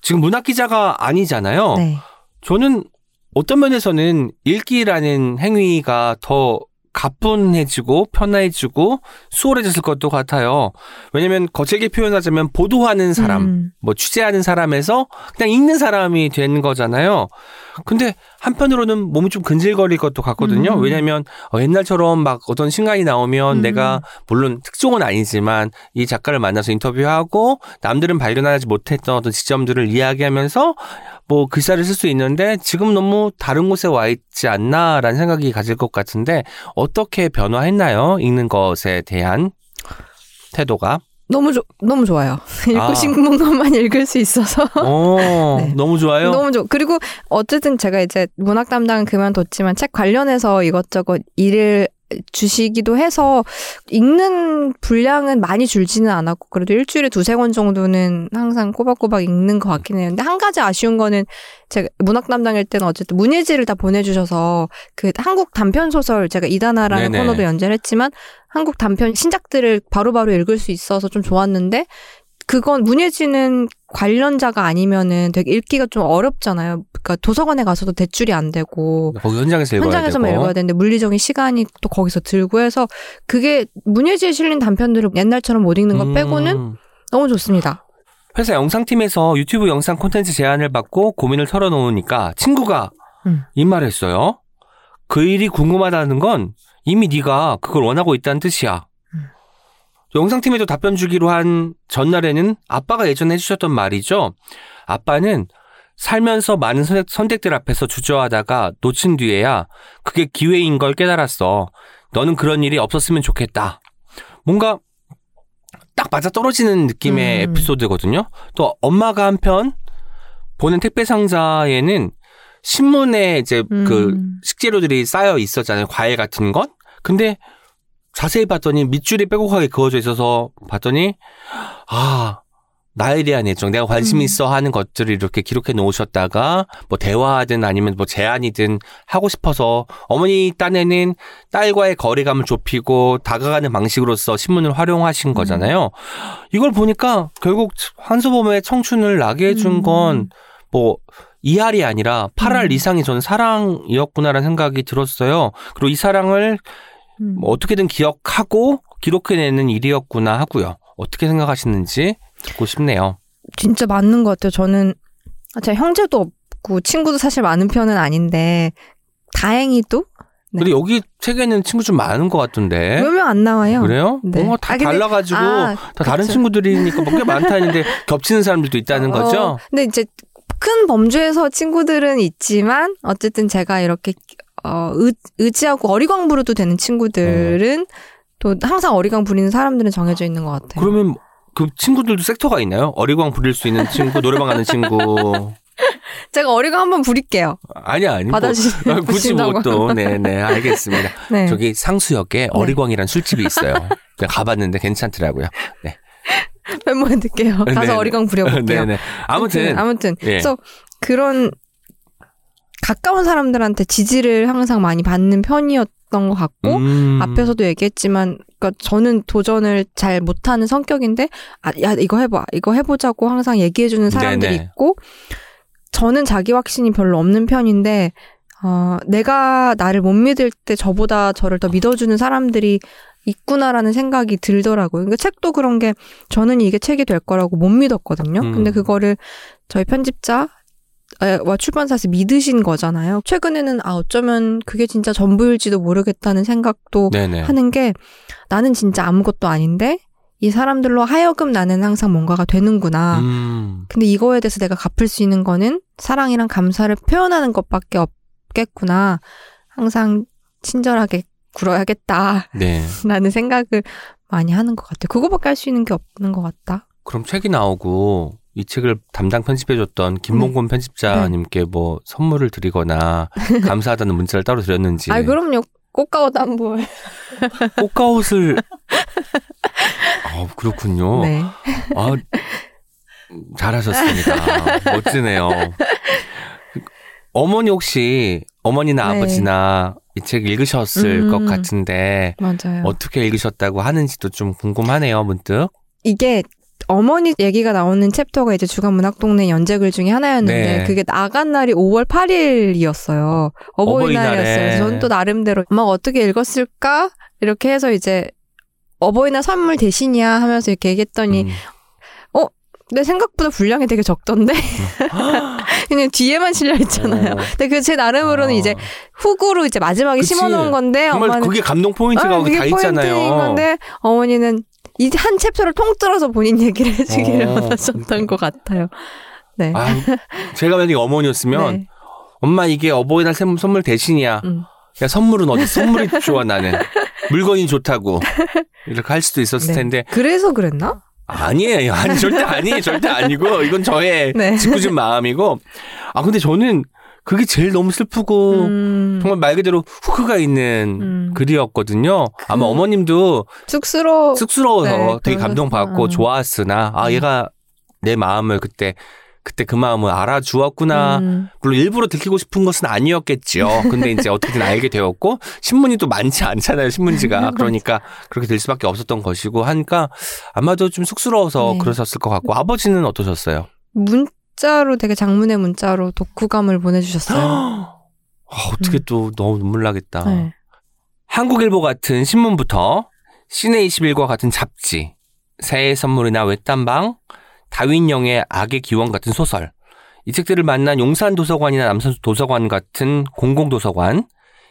지금 문학 기자가 아니잖아요. 네. 저는 어떤 면에서는 읽기라는 행위가 더 가뿐해지고 편해지고 수월해졌을 것도 같아요. 왜냐면 거칠게 표현하자면 보도하는 사람, 음. 뭐 취재하는 사람에서 그냥 읽는 사람이 된 거잖아요. 근데 한편으로는 몸이 좀 근질거릴 것도 같거든요. 음. 왜냐면 어, 옛날처럼 막 어떤 신간이 나오면 음. 내가 물론 특종은 아니지만 이 작가를 만나서 인터뷰하고 남들은 발견하지 못했던 어떤 지점들을 이야기하면서 뭐 글사를 쓸 수 있는데 지금 너무 다른 곳에 와 있지 않나라는 생각이 가질 것 같은데 어떻게 변화했나요? 읽는 것에 대한 태도가. 너무 좋 너무 좋아요. 읽고 아. 싶은 것만 읽을 수 있어서. 어, 네. 너무 좋아요. 너무 좋. 그리고 어쨌든 제가 이제 문학 담당은 그만뒀지만 책 관련해서 이것저것 일을 주시기도 해서 읽는 분량은 많이 줄지는 않았고 그래도 일주일에 두세 권 정도는 항상 꼬박꼬박 읽는 것 같긴 해요. 근데 한 가지 아쉬운 거는 제가 문학 담당일 때는 어쨌든 문예지를 다 보내주셔서 그 한국 단편 소설 제가 이다나라는 네네. 코너도 연재를 했지만 한국 단편 신작들을 바로바로 읽을 수 있어서 좀 좋았는데 그건 문예지는 관련자가 아니면은 되게 읽기가 좀 어렵잖아요. 그러니까 도서관에 가서도 대출이 안 되고 거기 현장에서 읽어야 현장에서만 되고. 읽어야 되는데 물리적인 시간이 또 거기서 들고 해서 그게 문예지에 실린 단편들을 옛날처럼 못 읽는 것 빼고는 음. 너무 좋습니다. 회사 영상팀에서 유튜브 영상 콘텐츠 제안을 받고 고민을 털어놓으니까 친구가 음. 이 말을 했어요. 그 일이 궁금하다는 건 이미 네가 그걸 원하고 있다는 뜻이야. 음. 영상팀에도 답변 주기로 한 전날에는 아빠가 예전에 해주셨던 말이죠. 아빠는 살면서 많은 선택, 선택 들 앞에서 주저하다가 놓친 뒤에야 그게 기회인 걸 깨달았어. 너는 그런 일이 없었으면 좋겠다. 뭔가 딱 맞아 떨어지는 느낌의 음. 에피소드거든요. 또 엄마가 한편 보낸 택배 상자에는 신문에 이제 그 음. 식재료들이 쌓여 있었잖아요. 과일 같은 것. 근데 자세히 봤더니 밑줄이 빼곡하게 그어져 있어서 봤더니 아 나에 대한 애정, 내가 관심 음. 있어 하는 것들을 이렇게 기록해 놓으셨다가 뭐 대화하든 아니면 뭐 제안이든 하고 싶어서 어머니 딴에는 딸과의 거리감을 좁히고 다가가는 방식으로서 신문을 활용하신 음. 거잖아요. 이걸 보니까 결국 한소범의 청춘을 나게 해준 음. 건뭐 이할이 아니라 8할 음. 이상의 저는 사랑이었구나라는 생각이 들었어요. 그리고 이 사랑을 음. 뭐 어떻게든 기억하고 기록해내는 일이었구나 하고요. 어떻게 생각하시는지 듣고 싶네요. 진짜 맞는 것 같아요. 저는 제 형제도 없고 친구도 사실 많은 편은 아닌데 다행히도 네. 근데 여기 책에는 친구 좀 많은 것 같던데. 몇 명 안 나와요. 그래요? 네. 뭔가 다 아, 근데- 달라가지고 아, 다 다른. 친구들이니까 뭐꽤 많다 했는데 겹치는 사람들도 있다는 거죠? 어, 근데 이제 큰 범주에서 친구들은 있지만 어쨌든 제가 이렇게 어, 의, 의지하고 어리광 부려도 되는 친구들은 또 항상 어리광 부리는 사람들은 정해져 있는 것 같아요. 그러면 그 친구들도 섹터가 있나요? 어리광 부릴 수 있는 친구, 노래방 가는 친구. 제가 어리광 한번 부릴게요. 아니, 아니. 뭐, 받아주시- 아, 굳이 뭐 주신다고. 또, 네네, 알겠습니다. 네. 저기 상수역에 어리광이란 술집이 있어요. 제가 가봤는데 괜찮더라고요. 멤버에 듣게요. 가서 네네. 어리광 부려볼게요. 네네. 아무튼, 아무튼 예. 그래서 그런 가까운 사람들한테 지지를 항상 많이 받는 편이었던 것 같고 음. 앞에서도 얘기했지만 그러니까 저는 도전을 잘 못하는 성격인데 아, 야 이거 해봐 이거 해보자고 항상 얘기해주는 사람들이 네네. 있고 저는 자기 확신이 별로 없는 편인데 어, 내가 나를 못 믿을 때 저보다 저를 더 믿어주는 사람들이 있구나라는 생각이 들더라고요. 그러니까 책도 그런 게 저는 이게 책이 될 거라고 못 믿었거든요. 음. 근데 그거를 저희 편집자 와 출판사에서 믿으신 거잖아요. 최근에는 아 어쩌면 그게 진짜 전부일지도 모르겠다는 생각도 네네. 하는 게 나는 진짜 아무것도 아닌데 이 사람들로 하여금 나는 항상 뭔가가 되는구나. 음. 근데 이거에 대해서 내가 갚을 수 있는 거는 사랑이랑 감사를 표현하는 것밖에 없겠구나. 항상 친절하게 굴어야겠다라는 네. 생각을 많이 하는 것 같아요. 그거밖에 할 수 있는 게 없는 것 같다. 그럼 책이 나오고 이 책을 담당 편집해줬던 김몽곤 편집자님께 뭐 선물을 드리거나 감사하다는 문자를 따로 드렸는지. 아 그럼요. 꽃가옷 한 볼. 꽃가옷을. 아 그렇군요. 네. 아 잘하셨습니다. 멋지네요. 어머니 혹시 어머니나 네. 아버지나 이 책 읽으셨을 음. 것 같은데 맞아요. 어떻게 읽으셨다고 하는지도 좀 궁금하네요, 문득. 이게 어머니 얘기가 나오는 챕터가 이제 주간 문학 동네 연재글 중에 하나였는데 네. 그게 나간 날이 5월 8일이었어요. 어버이날이었어요. 저는 또 나름대로 엄마가 어떻게 읽었을까 이렇게 해서 이제 어버이날 선물 대신이야 하면서 이렇게 얘기했더니 음. 내 생각보다 분량이 되게 적던데 그냥 뒤에만 실려 있잖아요. 어. 근데 그 제 나름으로는 아. 이제 hook으로 이제 마지막에. 심어놓은 건데 정말 엄마는 그게 감동 포인트가 아, 거기 그게 다 있잖아요. 포인트인 건데 어머니는 이 한 챕터를 통틀어서 본인 얘기를 해주기를 어. 원하셨던 것 같아요. 네. 아, 제가 만약에 어머니였으면 네. 엄마 이게 어버이날 선- 선물 대신이야. 음. 야 선물은 어디? 선물이 좋아 나는. 물건이 좋다고. 이렇게 할 수도 있었을 네. 텐데 그래서 그랬나? 아니에요. 아니 절대 아니에요. 절대 아니고 이건 저의 네. 짓궂은 마음이고. 아 근데 저는 그게 제일 너무 슬프고 음, 정말 말 그대로 후크가 있는 음. 글이었거든요. 아마 어머님도 쑥스러워. 쑥스러워서 네, 되게 감동받고 어. 좋았으나 아 음. 얘가 내 마음을 그때 그때 그 마음을 알아주었구나. 음, 물론 일부러 들키고 싶은 것은 아니었겠죠. 근데 이제 어떻게든 알게 되었고 신문이 또 많지 않잖아요. 신문지가 그러니까 그렇게 될 수밖에 없었던 것이고 하니까 아마도 좀 쑥스러워서 네. 그러셨을 것 같고 아버지는 어떠셨어요? 문 자로 되게 장문의 문자로 독후감을 보내주셨어요. 아, 어떻게 또 너무 눈물 나겠다. 네. 한국일보 같은 신문부터 시내 21과 같은 잡지, 새해 선물이나 외딴방, 다윈영의 악의 기원 같은 소설, 이 책들을 만난 용산 도서관이나 남산 도서관 같은 공공 도서관,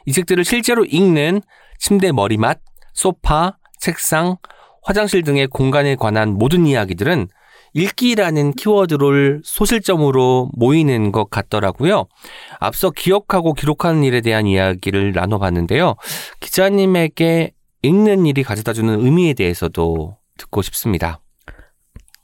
이 책들을 실제로 읽는 침대 머리맡, 소파, 책상, 화장실 등의 공간에 관한 모든 이야기들은 읽기라는 키워드를 소실점으로 모이는 것 같더라고요. 앞서 기억하고 기록하는 일에 대한 이야기를 나눠봤는데요. 기자님에게 읽는 일이 가져다주는 의미에 대해서도 듣고 싶습니다.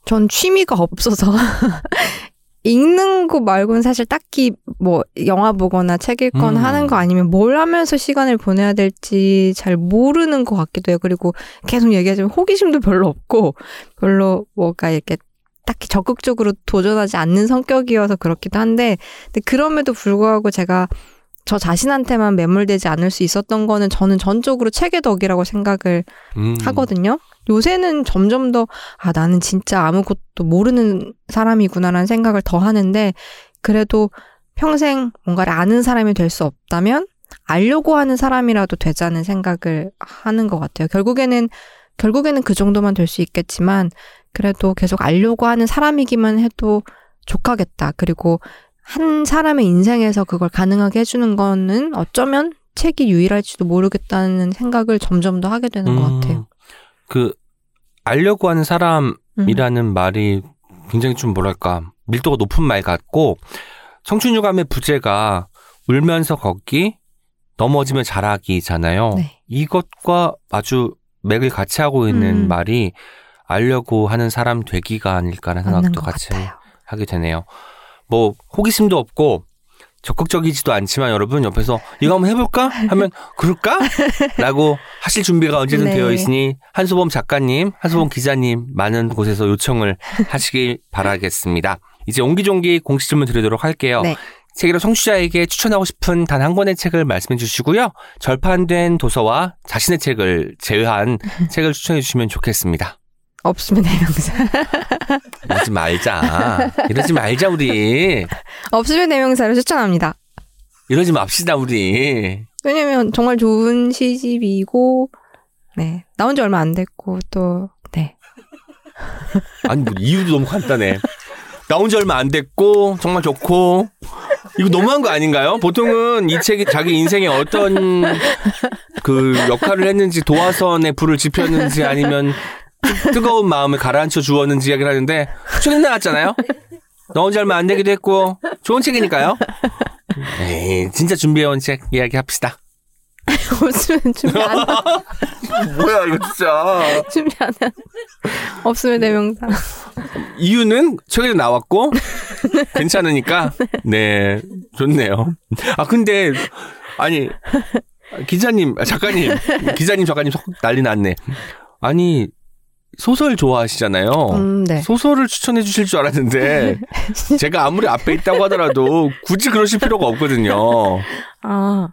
전 취미가 없어서 읽는 거 말고는 사실 딱히 뭐 영화 보거나 책 읽거나 음. 하는 거 아니면 뭘 하면서 시간을 보내야 될지 잘 모르는 것 같기도 해요. 그리고 계속 얘기하자면 호기심도 별로 없고 별로 뭐가 이렇게 딱히 적극적으로 도전하지 않는 성격이어서 그렇기도 한데 근데 그럼에도 불구하고 제가 저 자신한테만 매몰되지 않을 수 있었던 거는 저는 전적으로 책의 덕이라고 생각을 음. 하거든요. 요새는 점점 더, 아, 나는 진짜 아무것도 모르는 사람이구나라는 생각을 더 하는데, 그래도 평생 뭔가를 아는 사람이 될 수 없다면, 알려고 하는 사람이라도 되자는 생각을 하는 것 같아요. 결국에는, 결국에는 그 정도만 될 수 있겠지만, 그래도 계속 알려고 하는 사람이기만 해도 좋하겠다. 그리고 한 사람의 인생에서 그걸 가능하게 해주는 거는 어쩌면 책이 유일할지도 모르겠다는 생각을 점점 더 하게 되는 것 음. 같아요. 그 알려고 하는 사람 음. 이라는 말이 굉장히 좀 뭐랄까 밀도가 높은 말 같고 청춘 유감의 부제가 울면서 걷기 넘어지면 잘하기잖아요. 네. 이것과 아주 맥을 같이 하고 있는 음. 말이 알려고 하는 사람 되기가 아닐까라는 생각도 것 같이 같아요. 하게 되네요. 뭐 호기심도 없고 적극적이지도 않지만 여러분 옆에서 이거 한번 해볼까 하면 그럴까? 라고 하실 준비가 언제든 네. 되어 있으니 한소범 작가님, 한소범 기자님 많은 곳에서 요청을 하시길 바라겠습니다. 이제 옹기종기 공식 질문 드리도록 할게요. 네. 책으로 청취자에게 추천하고 싶은 단 한 권의 책을 말씀해 주시고요. 절판된 도서와 자신의 책을 제외한 책을 추천해 주시면 좋겠습니다. 없으면 대명사. 이러지 말자. 이러지 말자 우리. 없으면 대명사를 추천합니다. 이러지 맙시다 우리. 왜냐면 정말 좋은 시집이고, 네. 나온 지 얼마 안 됐고, 또, 네. 아니 뭐 이유도 너무 간단해. 나온 지 얼마 안 됐고 정말 좋고 이거 너무한 거 아닌가요? 보통은 이 책이 자기 인생에 어떤 그 역할을 했는지 도화선에 불을 지폈는지 아니면 뜨- 뜨거운 마음을 가라앉혀 주었는지 이야기를 하는데 최근 나왔잖아요. 나온 지 얼마 안 되기도 했고 좋은 책이니까요. 에이, 진짜 준비해온 책 이야기 합시다. 없으면 준비 안, 뭐야 이거 진짜. 준비 안 한. 없으면 대명사. 이유는 최근에 나왔고 괜찮으니까 네 좋네요. 아 근데 아니 기자님 아, 작가님 기자님 작가님 속 난리 났네. 아니 소설 좋아하시잖아요. 음, 네. 소설을 추천해 주실 줄 알았는데 제가 아무리 앞에 있다고 하더라도 굳이 그러실 필요가 없거든요. 아,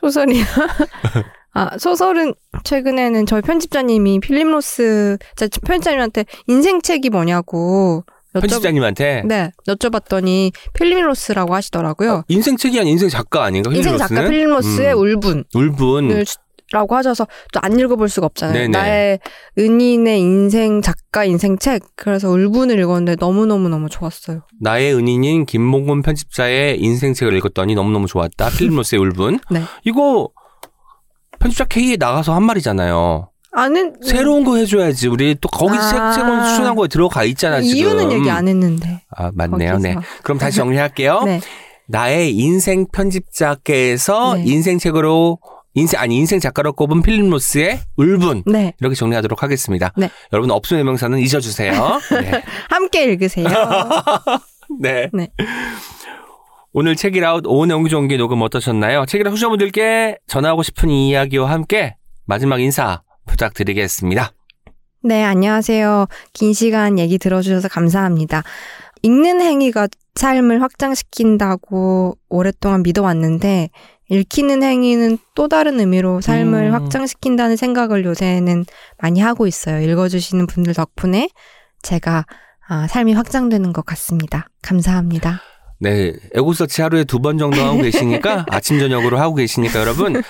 소설이요? 아, 소설은 최근에는 저희 편집자님이 필립 로스, 제 편집자님한테 인생책이 뭐냐고 여쭤, 편집자님한테 네, 여쭤봤더니 필립 로스라고 하시더라고요. 인생 책이 아닌 인생 작가 아닌가? 인생 필립 로스는? 작가 필립 로스의 음, 울분을 울분 라고 하셔서 또 안 읽어볼 수가 없잖아요. 네네. 나의 은인의 인생 작가 인생 책. 그래서 울분을 읽었는데 너무 너무 너무 좋았어요. 나의 은인인 김몽곤 편집자의 인생 책을 읽었더니 너무 너무 좋았다. 필립 로스의 울분. 네. 이거 편집자 K에 나가서 한 말이잖아요. 아는 새로운 거 해줘야지. 우리 또 거기 아. 책, 책원 추천한 거에 들어가 있잖아, 지금. 이유는 얘기 안 했는데. 아, 맞네요. 거기서. 네. 그럼 다시 정리할게요. 네. 나의 인생 편집자께서 네. 인생책으로 인생 아니 인생 작가로 꼽은 필립 로스의 울분 네. 이렇게 정리하도록 하겠습니다. 네. 여러분 없음의 명사는 잊어주세요. 네. 함께 읽으세요. 네. 네. 오늘 책이라웃 오은의 옹기종기 녹음 어떠셨나요? 책이라웃 후자분들께 전하고 싶은 이야기와 함께 마지막 인사 부탁드리겠습니다. 네, 안녕하세요. 긴 시간 얘기 들어주셔서 감사합니다. 읽는 행위가 삶을 확장시킨다고 오랫동안 믿어왔는데, 읽히는 행위는 또 다른 의미로 삶을 음. 확장시킨다는 생각을 요새는 많이 하고 있어요. 읽어주시는 분들 덕분에 제가 아, 삶이 확장되는 것 같습니다. 감사합니다. 네, 에고서치 하루에 두 번 정도 하고 계시니까 아침 저녁으로 하고 계시니까 여러분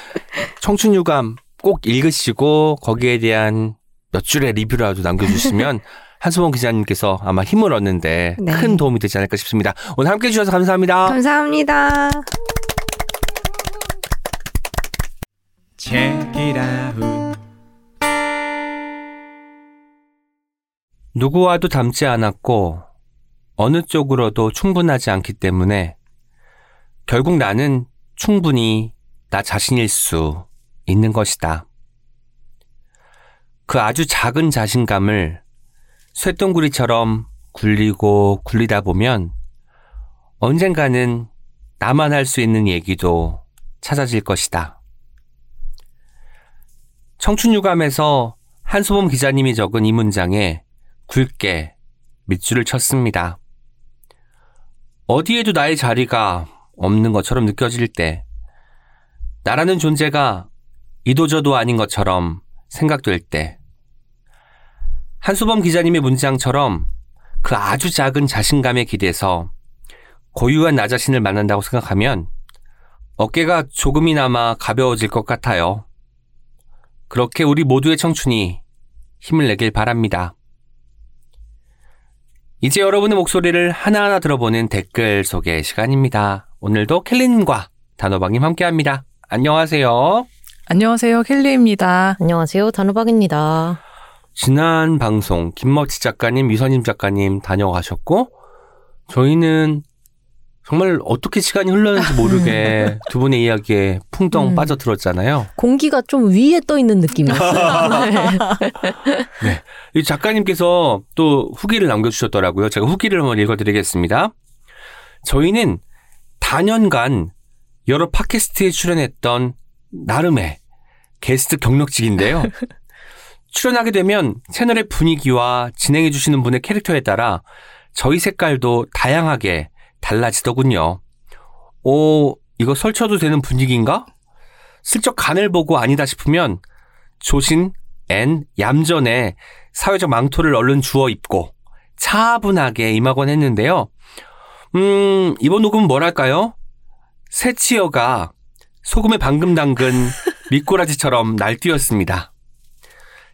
청춘 유감 꼭 읽으시고 거기에 대한 몇 줄의 리뷰라도 남겨주시면 한수봉 기자님께서 아마 힘을 얻는데 네. 큰 도움이 되지 않을까 싶습니다. 오늘 함께 해주셔서 감사합니다. 감사합니다. Check it out. 누구와도 닮지 않았고 어느 쪽으로도 충분하지 않기 때문에 결국 나는 충분히 나 자신일 수 있는 것이다. 그 아주 작은 자신감을 쇳덩구리처럼 굴리고 굴리다 보면 언젠가는 나만 할 수 있는 얘기도 찾아질 것이다. 청춘유감에서 한소범 기자님이 적은 이 문장에 굵게 밑줄을 쳤습니다. 어디에도 나의 자리가 없는 것처럼 느껴질 때, 나라는 존재가 이도저도 아닌 것처럼 생각될 때, 한수범 기자님의 문장처럼 그 아주 작은 자신감에 기대서 고유한 나 자신을 만난다고 생각하면 어깨가 조금이나마 가벼워질 것 같아요. 그렇게 우리 모두의 청춘이 힘을 내길 바랍니다. 이제 여러분의 목소리를 하나하나 들어보는 댓글 소개 시간입니다. 오늘도 켈리님과 단호박님 함께합니다. 안녕하세요. 안녕하세요. 켈리입니다. 안녕하세요. 단호박입니다. 지난 방송 김머치 작가님, 유선임 작가님 다녀가셨고 저희는 정말 어떻게 시간이 흘렀는지 모르게 두 분의 이야기에 풍덩 음. 빠져들었잖아요. 공기가 좀 위에 떠 있는 느낌이었어요. 네. 이 작가님께서 또 후기를 남겨주셨더라고요. 제가 후기를 한번 읽어드리겠습니다. 저희는 다년간 여러 팟캐스트에 출연했던 나름의 게스트 경력직인데요. 출연하게 되면 채널의 분위기와 진행해주시는 분의 캐릭터에 따라 저희 색깔도 다양하게 달라지더군요. 오, 이거 설쳐도 되는 분위기인가? 슬쩍 간을 보고 아니다 싶으면 조신, and, 얌전의 사회적 망토를 얼른 주워 입고 차분하게 임하곤 했는데요. 음, 이번 녹음은 뭐랄까요? 새치어가 소금에 방금 담근 미꾸라지처럼 날뛰었습니다.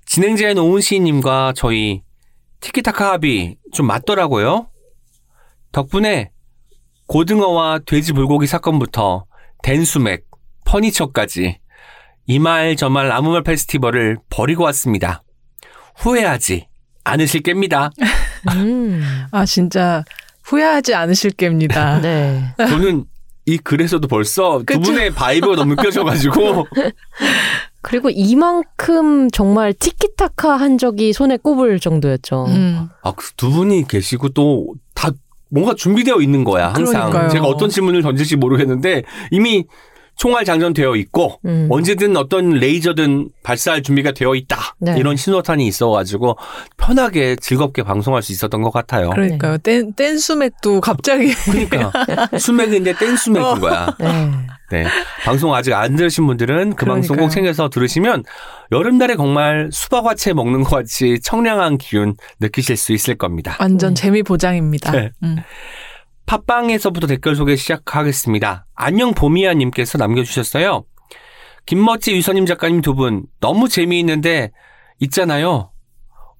진행자인 오은 시인님과 저희 티키타카 합이 좀 맞더라고요. 덕분에 고등어와 돼지 불고기 사건부터 댄수맥, 퍼니처까지 이 말 저말 아무 말 페스티벌을 버리고 왔습니다. 후회하지 않으실 겁니다. 음, 아, 진짜 후회하지 않으실 겁니다. 네. 저는 이 글에서도 벌써 두 그쵸? 분의 vibe가 너무 느껴져가지고 그리고 이만큼 정말 티키타카 한 적이 손에 꼽을 정도였죠. 음. 아, 그두 분이 계시고 또 다 뭔가 준비되어 있는 거야, 항상. 그러니까요. 제가 어떤 질문을 던질지 모르겠는데 이미 총알 장전되어 있고 음. 언제든 어떤 레이저든 발사할 준비가 되어 있다. 네. 이런 신호탄이 있어가지고 편하게 즐겁게 방송할 수 있었던 것 같아요. 그러니까요. 댄, 댄수맥도 갑자기. 그러니까 수맥인데 댄수맥인 거야. 네. 네. 방송 아직 안 들으신 분들은 그 방송 꼭 그러니까요. 챙겨서 들으시면 여름날에 정말 수박화채 먹는 것 같이 청량한 기운 느끼실 수 있을 겁니다. 완전 네. 재미 보장입니다. 네. 음. 팟빵에서부터 댓글 소개 시작하겠습니다. 안녕 보미야님께서 남겨주셨어요. 김멋지 유선님 작가님 두 분 너무 재미있는데 있잖아요.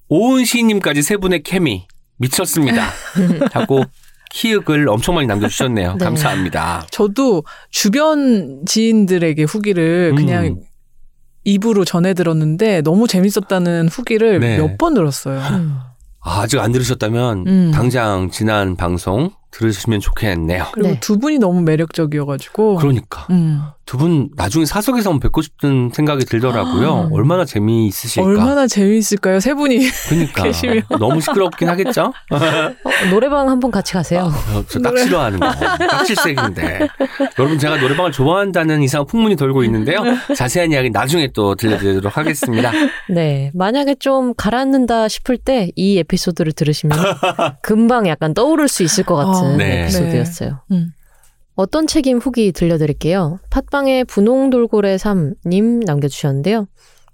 오은 시인님까지 세 분의 케미 미쳤습니다. 하고 키읔을 엄청 많이 남겨주셨네요. 네. 감사합니다. 저도 주변 지인들에게 후기를 음. 그냥 입으로 전해 들었는데 너무 재밌었다는 후기를 네. 몇번 들었어요. 음. 아, 아직 안 들으셨다면 음. 당장 지난 방송 들으시면 좋겠네요. 그리고 네. 두 분이 너무 매력적이어가지고. 그러니까 음. 두분 나중에 사석에서 한번 뵙고 싶은 생각이 들더라고요. 아. 얼마나 재미있으실까. 얼마나 재미있을까요? 세 분이. 그러니까 계시면. 너무 시끄럽긴 하겠죠? 어, 노래방 한번 같이 가세요. 어, 저딱 노래- 싫어하는 거. 딱실색인데. 여러분 제가 노래방을 좋아한다는 이상 풍문이 돌고 있는데요. 자세한 이야기 나중에 또 들려드리도록 하겠습니다. 네. 만약에 좀 가라앉는다 싶을 때 이 에피소드를 들으시면 금방 약간 떠오를 수 있을 것 같은 어, 네. 에피소드였어요. 음. 어떤 책임 후기 들려드릴게요. 팟빵의 분홍돌고래 3님 남겨주셨는데요.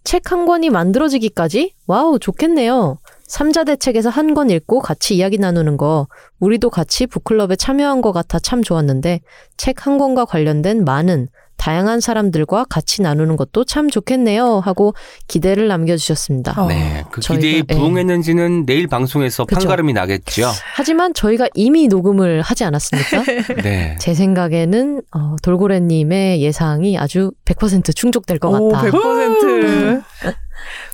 책 한 권이 만들어지기까지? wow, 좋겠네요. 삼자 대책에서 한 권 읽고 같이 이야기 나누는 거, 우리도 같이 book club에 참여한 것 같아 참 좋았는데, 책 한 권과 관련된 많은, 다양한 사람들과 같이 나누는 것도 참 좋겠네요. 하고 기대를 남겨주셨습니다. 어. 네. 그 저희가- 기대에 예. 부응했는지는 내일 방송에서 그쵸. 판가름이 나겠죠. 하지만 저희가 이미 녹음을 하지 않았습니까? 네. 제 생각에는 어, 돌고래님의 예상이 아주 100% 충족될 것 오, 같다. 100%.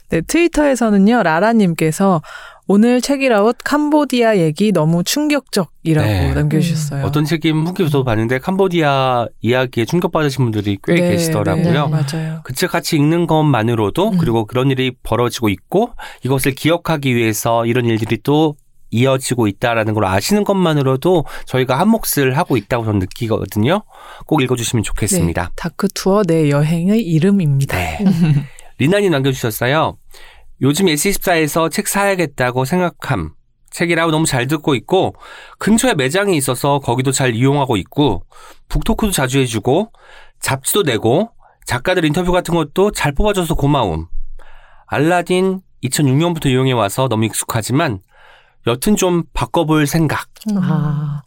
네, 트위터에서는요, 라라님께서 오늘 책이라웃 캄보디아 얘기 너무 충격적이라고 네. 남겨주셨어요. 어떤 책임 후기도 봤는데 캄보디아 이야기에 충격받으신 분들이 꽤 네, 계시더라고요. 네, 맞아요. 그 책 같이 읽는 것만으로도 음. 그리고 그런 일이 벌어지고 있고 이것을 기억하기 위해서 이런 일들이 또 이어지고 있다라는 걸 아시는 것만으로도 저희가 한 몫을 하고 있다고 저는 느끼거든요. 꼭 읽어주시면 좋겠습니다. 네, 다크 투어 내 여행의 이름입니다. 네. 리나님 남겨주셨어요. 요즘 S24에서 책 사야겠다고 생각함. 책이라고 너무 잘 듣고 있고 근처에 매장이 있어서 거기도 잘 이용하고 있고 북토크도 자주 해주고 잡지도 내고 작가들 인터뷰 같은 것도 잘 뽑아줘서 고마움. 알라딘 2006년부터 이용해 와서 너무 익숙하지만 여튼 좀 바꿔볼 생각. 아,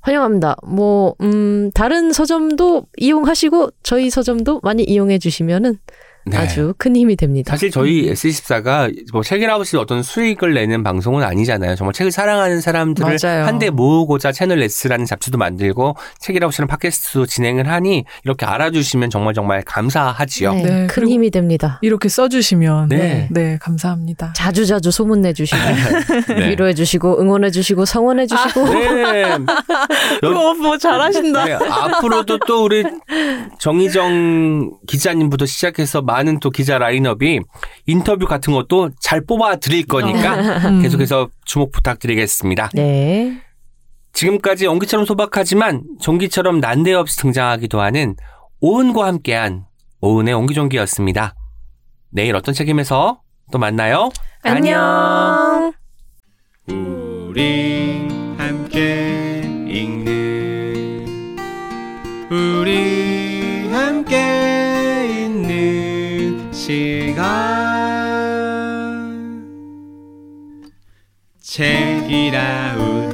환영합니다. 뭐, 음, 다른 서점도 이용하시고 저희 서점도 많이 이용해 주시면은 네. 아주 큰 힘이 됩니다. 사실 저희 S24가 뭐 책이라우스 어떤 수익을 내는 방송은 아니잖아요. 정말 책을 사랑하는 사람들을. 한데 모으고자 채널 S라는 잡지도 만들고 책이라우스는 팟캐스트 진행을 하니 이렇게 알아주시면 정말 정말 감사하지요. 네, 네, 큰 힘이 됩니다. 이렇게 써주시면 네. 네, 감사합니다. 자주 자주 소문 내주시고 네. 위로해 주시고 응원해 주시고 성원해 주시고 네. 여- 뭐 잘하신다. 네, 앞으로도 또 우리 정희정 기자님부터 시작해서 많은 또 기자 라인업이 인터뷰 같은 것도 잘 뽑아 드릴 거니까 음. 계속해서 주목 부탁드리겠습니다. 네. 지금까지 연기처럼 소박하지만 전기처럼 난데없이 등장하기도 하는 오은과 함께한 오은의 옹기종기였습니다. 내일 어떤 책임에서 또 만나요. 안녕. 우리 함께 읽는 우리 함께 책이라운